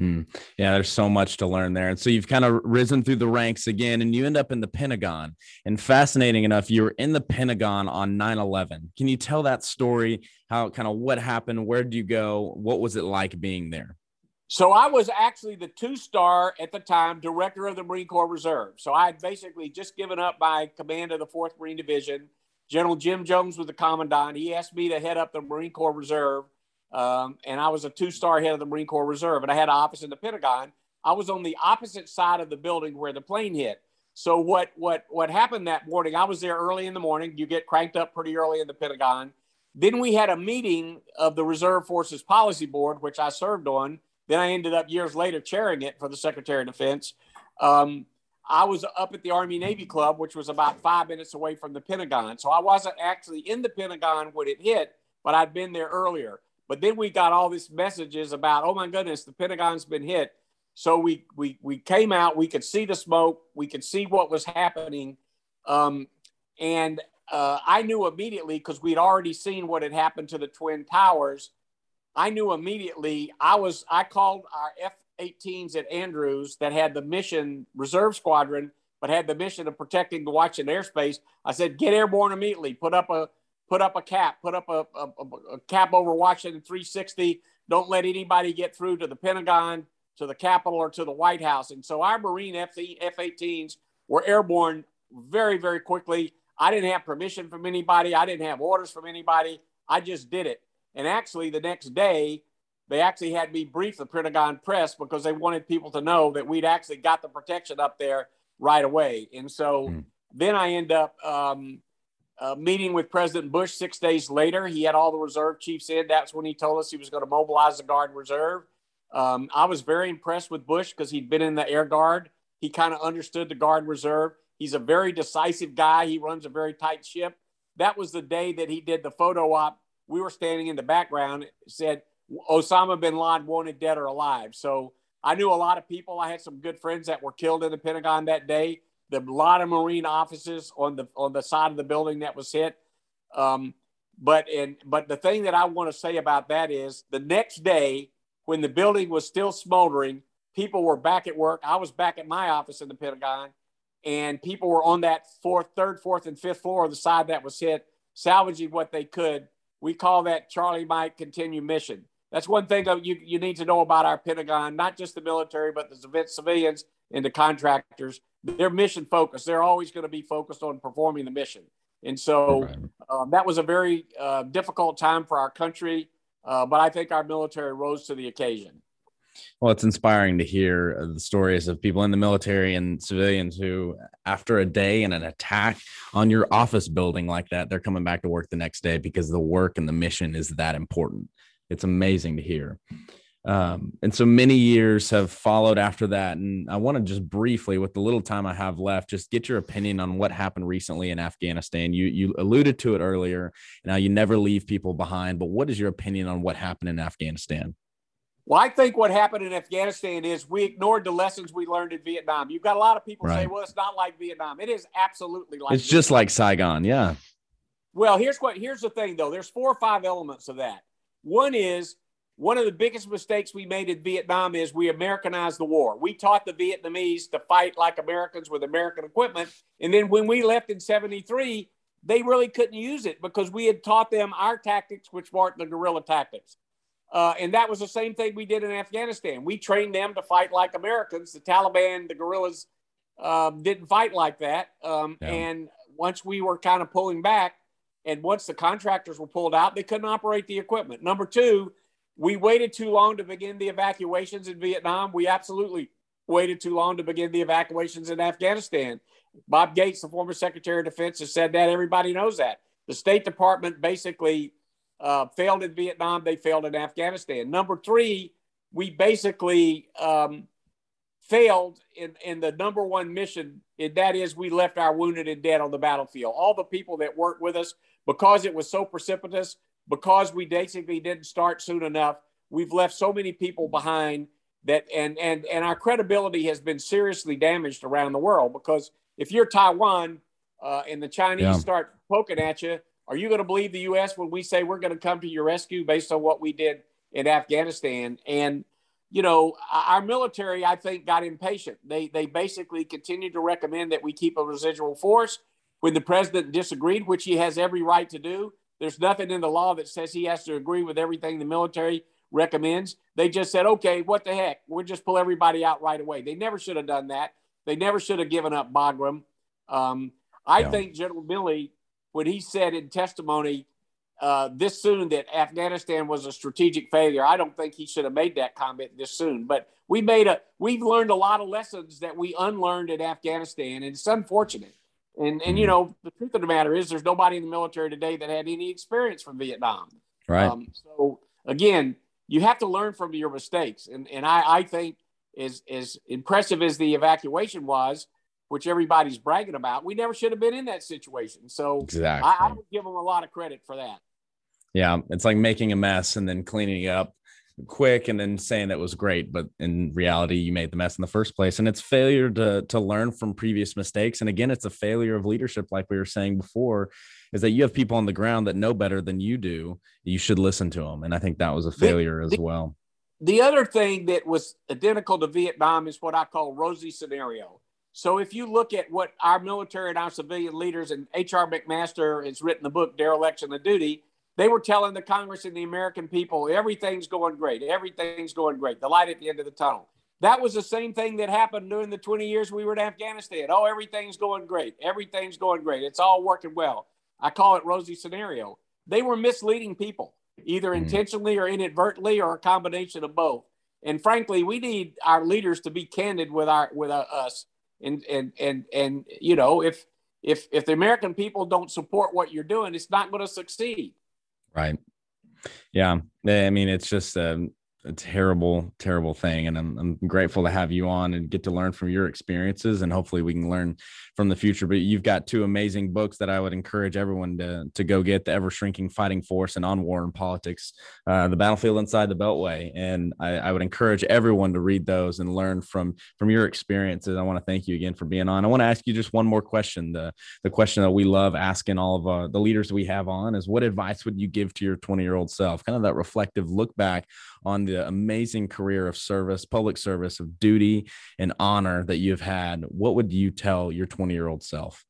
Mm. Yeah, there's so much to learn there. And so you've kind of risen through the ranks again, and you end up in the Pentagon. And fascinating enough, you were in the Pentagon on 9 11. Can you tell that story? How kind of what happened? Where did you go? What was it like being there? So I was actually the two star at the time director of the Marine Corps Reserve. So I had basically just given up my command of the 4th Marine Division. General Jim Jones was the commandant. He asked me to head up the Marine Corps Reserve um, and I was a two star head of the Marine Corps Reserve, and I had an office in the Pentagon. I was on the opposite side of the building where the plane hit. So what what what happened that morning? I was there early in the morning. You get cranked up pretty early in the Pentagon. Then we had a meeting of the Reserve Forces Policy Board, which I served on. Then I ended up years later chairing it for the Secretary of Defense. Um, I was up at the Army Navy Club, which was about five minutes away from the Pentagon. So I wasn't actually in the Pentagon when it hit, but I'd been there earlier. But then we got all these messages about, oh my goodness, the Pentagon's been hit. So we we we came out. We could see the smoke. We could see what was happening, um, and uh, I knew immediately because we'd already seen what had happened to the twin towers. I knew immediately. I was I called our F-18s at Andrews that had the mission reserve squadron, but had the mission of protecting the Washington airspace. I said, get airborne immediately. Put up a put up a cap, put up a, a, a, cap over Washington 360. Don't let anybody get through to the Pentagon, to the Capitol, or to the White House. And so our Marine F 18s were airborne very, very quickly. I didn't have permission from anybody, I didn't have orders from anybody. I just did it. And actually, the next day, they actually had me brief the Pentagon press because they wanted people to know that we'd actually got the protection up there right away. And so mm. then I end up um, meeting with President Bush six days later. He had all the reserve chiefs in. That's when he told us he was going to mobilize the Guard Reserve. Um, I was very impressed with Bush because he'd been in the Air Guard. He kind of understood the Guard Reserve. He's a very decisive guy. He runs a very tight ship. That was the day that he did the photo op. We were standing in the background. Said Osama bin Laden wanted dead or alive. So I knew a lot of people. I had some good friends that were killed in the Pentagon that day the lot of Marine offices on the on the side of the building that was hit. Um, but and but the thing that I want to say about that is the next day when the building was still smoldering, people were back at work. I was back at my office in the Pentagon, and people were on that fourth, third, fourth, and fifth floor of the side that was hit, salvaging what they could. We call that Charlie Mike Continue Mission. That's one thing that you, you need to know about our Pentagon, not just the military, but the civilians and the contractors they're mission focused. They're always going to be focused on performing the mission. And so um, that was a very uh, difficult time for our country, uh, but I think our military rose to the occasion. Well, it's inspiring to hear uh, the stories of people in the military and civilians who, after a day and an attack on your office building like that, they're coming back to work the next day because the work and the mission is that important. It's amazing to hear. Um, and so many years have followed after that. And I want to just briefly, with the little time I have left, just get your opinion on what happened recently in Afghanistan. You you alluded to it earlier. Now you never leave people behind, but what is your opinion on what happened in Afghanistan? Well, I think what happened in Afghanistan is we ignored the lessons we learned in Vietnam. You've got a lot of people right. say, "Well, it's not like Vietnam." It is absolutely like. It's Vietnam. just like Saigon, yeah. Well, here's what. Here's the thing, though. There's four or five elements of that. One is one of the biggest mistakes we made in Vietnam is we Americanized the war. We taught the Vietnamese to fight like Americans with American equipment. And then when we left in 73, they really couldn't use it because we had taught them our tactics, which weren't the guerrilla tactics. Uh, and that was the same thing we did in Afghanistan. We trained them to fight like Americans. The Taliban, the guerrillas, um, didn't fight like that. Um, yeah. And once we were kind of pulling back, and once the contractors were pulled out, they couldn't operate the equipment. Number two, we waited too long to begin the evacuations in Vietnam. We absolutely waited too long to begin the evacuations in Afghanistan. Bob Gates, the former Secretary of Defense, has said that. Everybody knows that. The State Department basically uh, failed in Vietnam, they failed in Afghanistan. Number three, we basically um, failed in, in the number one mission, and that is we left our wounded and dead on the battlefield. All the people that worked with us, because it was so precipitous, because we basically didn't start soon enough, we've left so many people behind that and and and our credibility has been seriously damaged around the world because if you're Taiwan, uh, and the Chinese yeah. start poking at you, are you going to believe the U.S. when we say we're going to come to your rescue based on what we did in Afghanistan? And you know, our military, I think, got impatient. They they basically continued to recommend that we keep a residual force. When the president disagreed, which he has every right to do, there's nothing in the law that says he has to agree with everything the military recommends. They just said, okay, what the heck? We'll just pull everybody out right away. They never should have done that. They never should have given up Bagram. Um, I yeah. think General Milley, when he said in testimony uh, this soon that Afghanistan was a strategic failure, I don't think he should have made that comment this soon. But we made a, we've learned a lot of lessons that we unlearned in Afghanistan, and it's unfortunate. And and you mm-hmm. know the truth of the matter is, there's nobody in the military today that had any experience from Vietnam. Right. Um, so again, you have to learn from your mistakes, and and I I think as as impressive as the evacuation was, which everybody's bragging about, we never should have been in that situation. So exactly, I, I would give them a lot of credit for that. Yeah, it's like making a mess and then cleaning it up quick and then saying that was great, but in reality, you made the mess in the first place. And it's failure to to learn from previous mistakes. And again, it's a failure of leadership, like we were saying before, is that you have people on the ground that know better than you do. You should listen to them. And I think that was a failure the, as well. The other thing that was identical to Vietnam is what I call rosy scenario. So if you look at what our military and our civilian leaders and H.R. McMaster has written the book Dereliction of Duty, they were telling the Congress and the American people everything's going great, everything's going great, the light at the end of the tunnel. That was the same thing that happened during the 20 years we were in Afghanistan. Oh, everything's going great, everything's going great, it's all working well. I call it rosy scenario. They were misleading people, either mm-hmm. intentionally or inadvertently, or a combination of both. And frankly, we need our leaders to be candid with our with us. And and and and you know, if if if the American people don't support what you're doing, it's not going to succeed. Right. Yeah. I mean, it's just um, a terrible, terrible thing. And I'm, I'm grateful to have you on and get to learn from your experiences. And hopefully we can learn from the future. But you've got two amazing books that I would encourage everyone to, to go get The Ever Shrinking Fighting Force and On War and Politics, uh, The Battlefield Inside the Beltway. And I, I, would encourage everyone to read those and learn from, from your experiences. I want to thank you again for being on. I want to ask you just one more question. The, the question that we love asking all of uh, the leaders we have on is what advice would you give to your 20 year old self? Kind of that reflective look back on the amazing career of service, public service, of duty and honor that you've had, what would you tell your 20 year old self?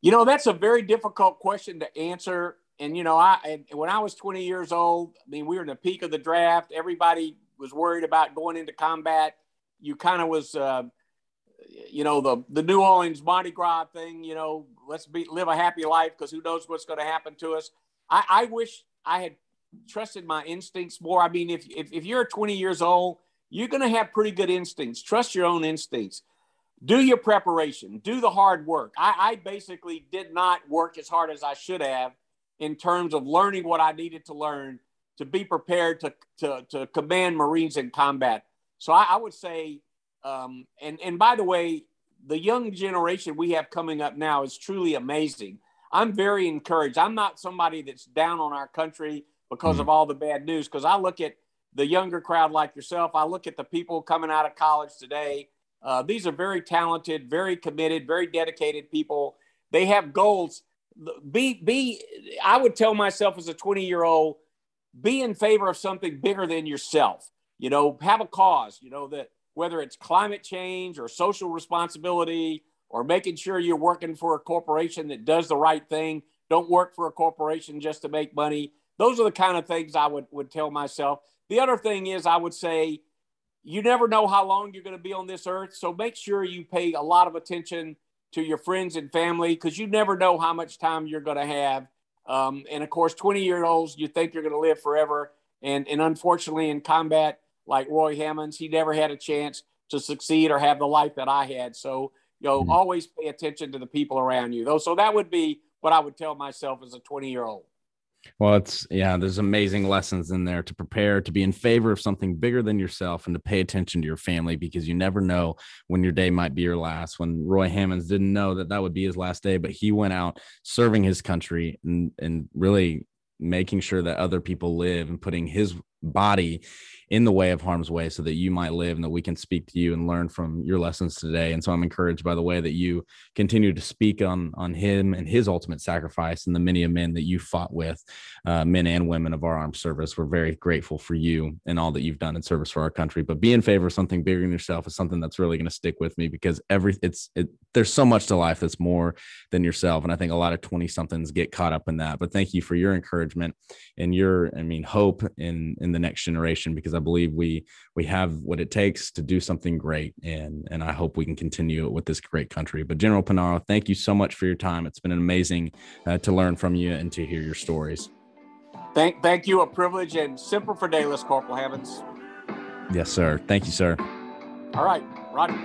You know, that's a very difficult question to answer. And, you know, I, when I was 20 years old, I mean, we were in the peak of the draft. Everybody was worried about going into combat. You kind of was, uh, you know, the, the New Orleans Mardi Gras thing, you know, let's be, live a happy life because who knows what's going to happen to us. I, I wish I had trusted my instincts more. I mean, if, if, if you're 20 years old, you're going to have pretty good instincts. Trust your own instincts. Do your preparation, do the hard work. I, I basically did not work as hard as I should have in terms of learning what I needed to learn to be prepared to, to, to command Marines in combat. So I, I would say, um, and, and by the way, the young generation we have coming up now is truly amazing. I'm very encouraged. I'm not somebody that's down on our country because mm-hmm. of all the bad news. Because I look at the younger crowd like yourself, I look at the people coming out of college today. Uh, these are very talented, very committed, very dedicated people. They have goals. Be be. I would tell myself as a 20 year old, be in favor of something bigger than yourself. You know, have a cause. You know that whether it's climate change or social responsibility or making sure you're working for a corporation that does the right thing. Don't work for a corporation just to make money those are the kind of things I would, would tell myself. The other thing is, I would say, you never know how long you're going to be on this earth. So make sure you pay a lot of attention to your friends and family because you never know how much time you're going to have. Um, and of course, 20 year olds, you think you're going to live forever. And, and unfortunately, in combat, like Roy Hammonds, he never had a chance to succeed or have the life that I had. So, you know, mm-hmm. always pay attention to the people around you, though. So that would be what I would tell myself as a 20 year old. Well, it's yeah, there's amazing lessons in there to prepare to be in favor of something bigger than yourself and to pay attention to your family because you never know when your day might be your last. When Roy Hammonds didn't know that that would be his last day, but he went out serving his country and and really making sure that other people live and putting his body in the way of harm's way so that you might live and that we can speak to you and learn from your lessons today. And so I'm encouraged by the way that you continue to speak on, on him and his ultimate sacrifice and the many of men that you fought with, uh, men and women of our armed service. We're very grateful for you and all that you've done in service for our country. But be in favor of something bigger than yourself is something that's really going to stick with me because every it's it, there's so much to life that's more than yourself. And I think a lot of 20 somethings get caught up in that. But thank you for your encouragement and your, I mean, hope in in the next generation because I believe we we have what it takes to do something great. And and I hope we can continue it with this great country. But General Punaro, thank you so much for your time. It's been amazing uh, to learn from you and to hear your stories. Thank, thank you. A privilege and Semper Fidelis, Corporal Hammonds. Yes, sir. Thank you, sir. All right, Roger.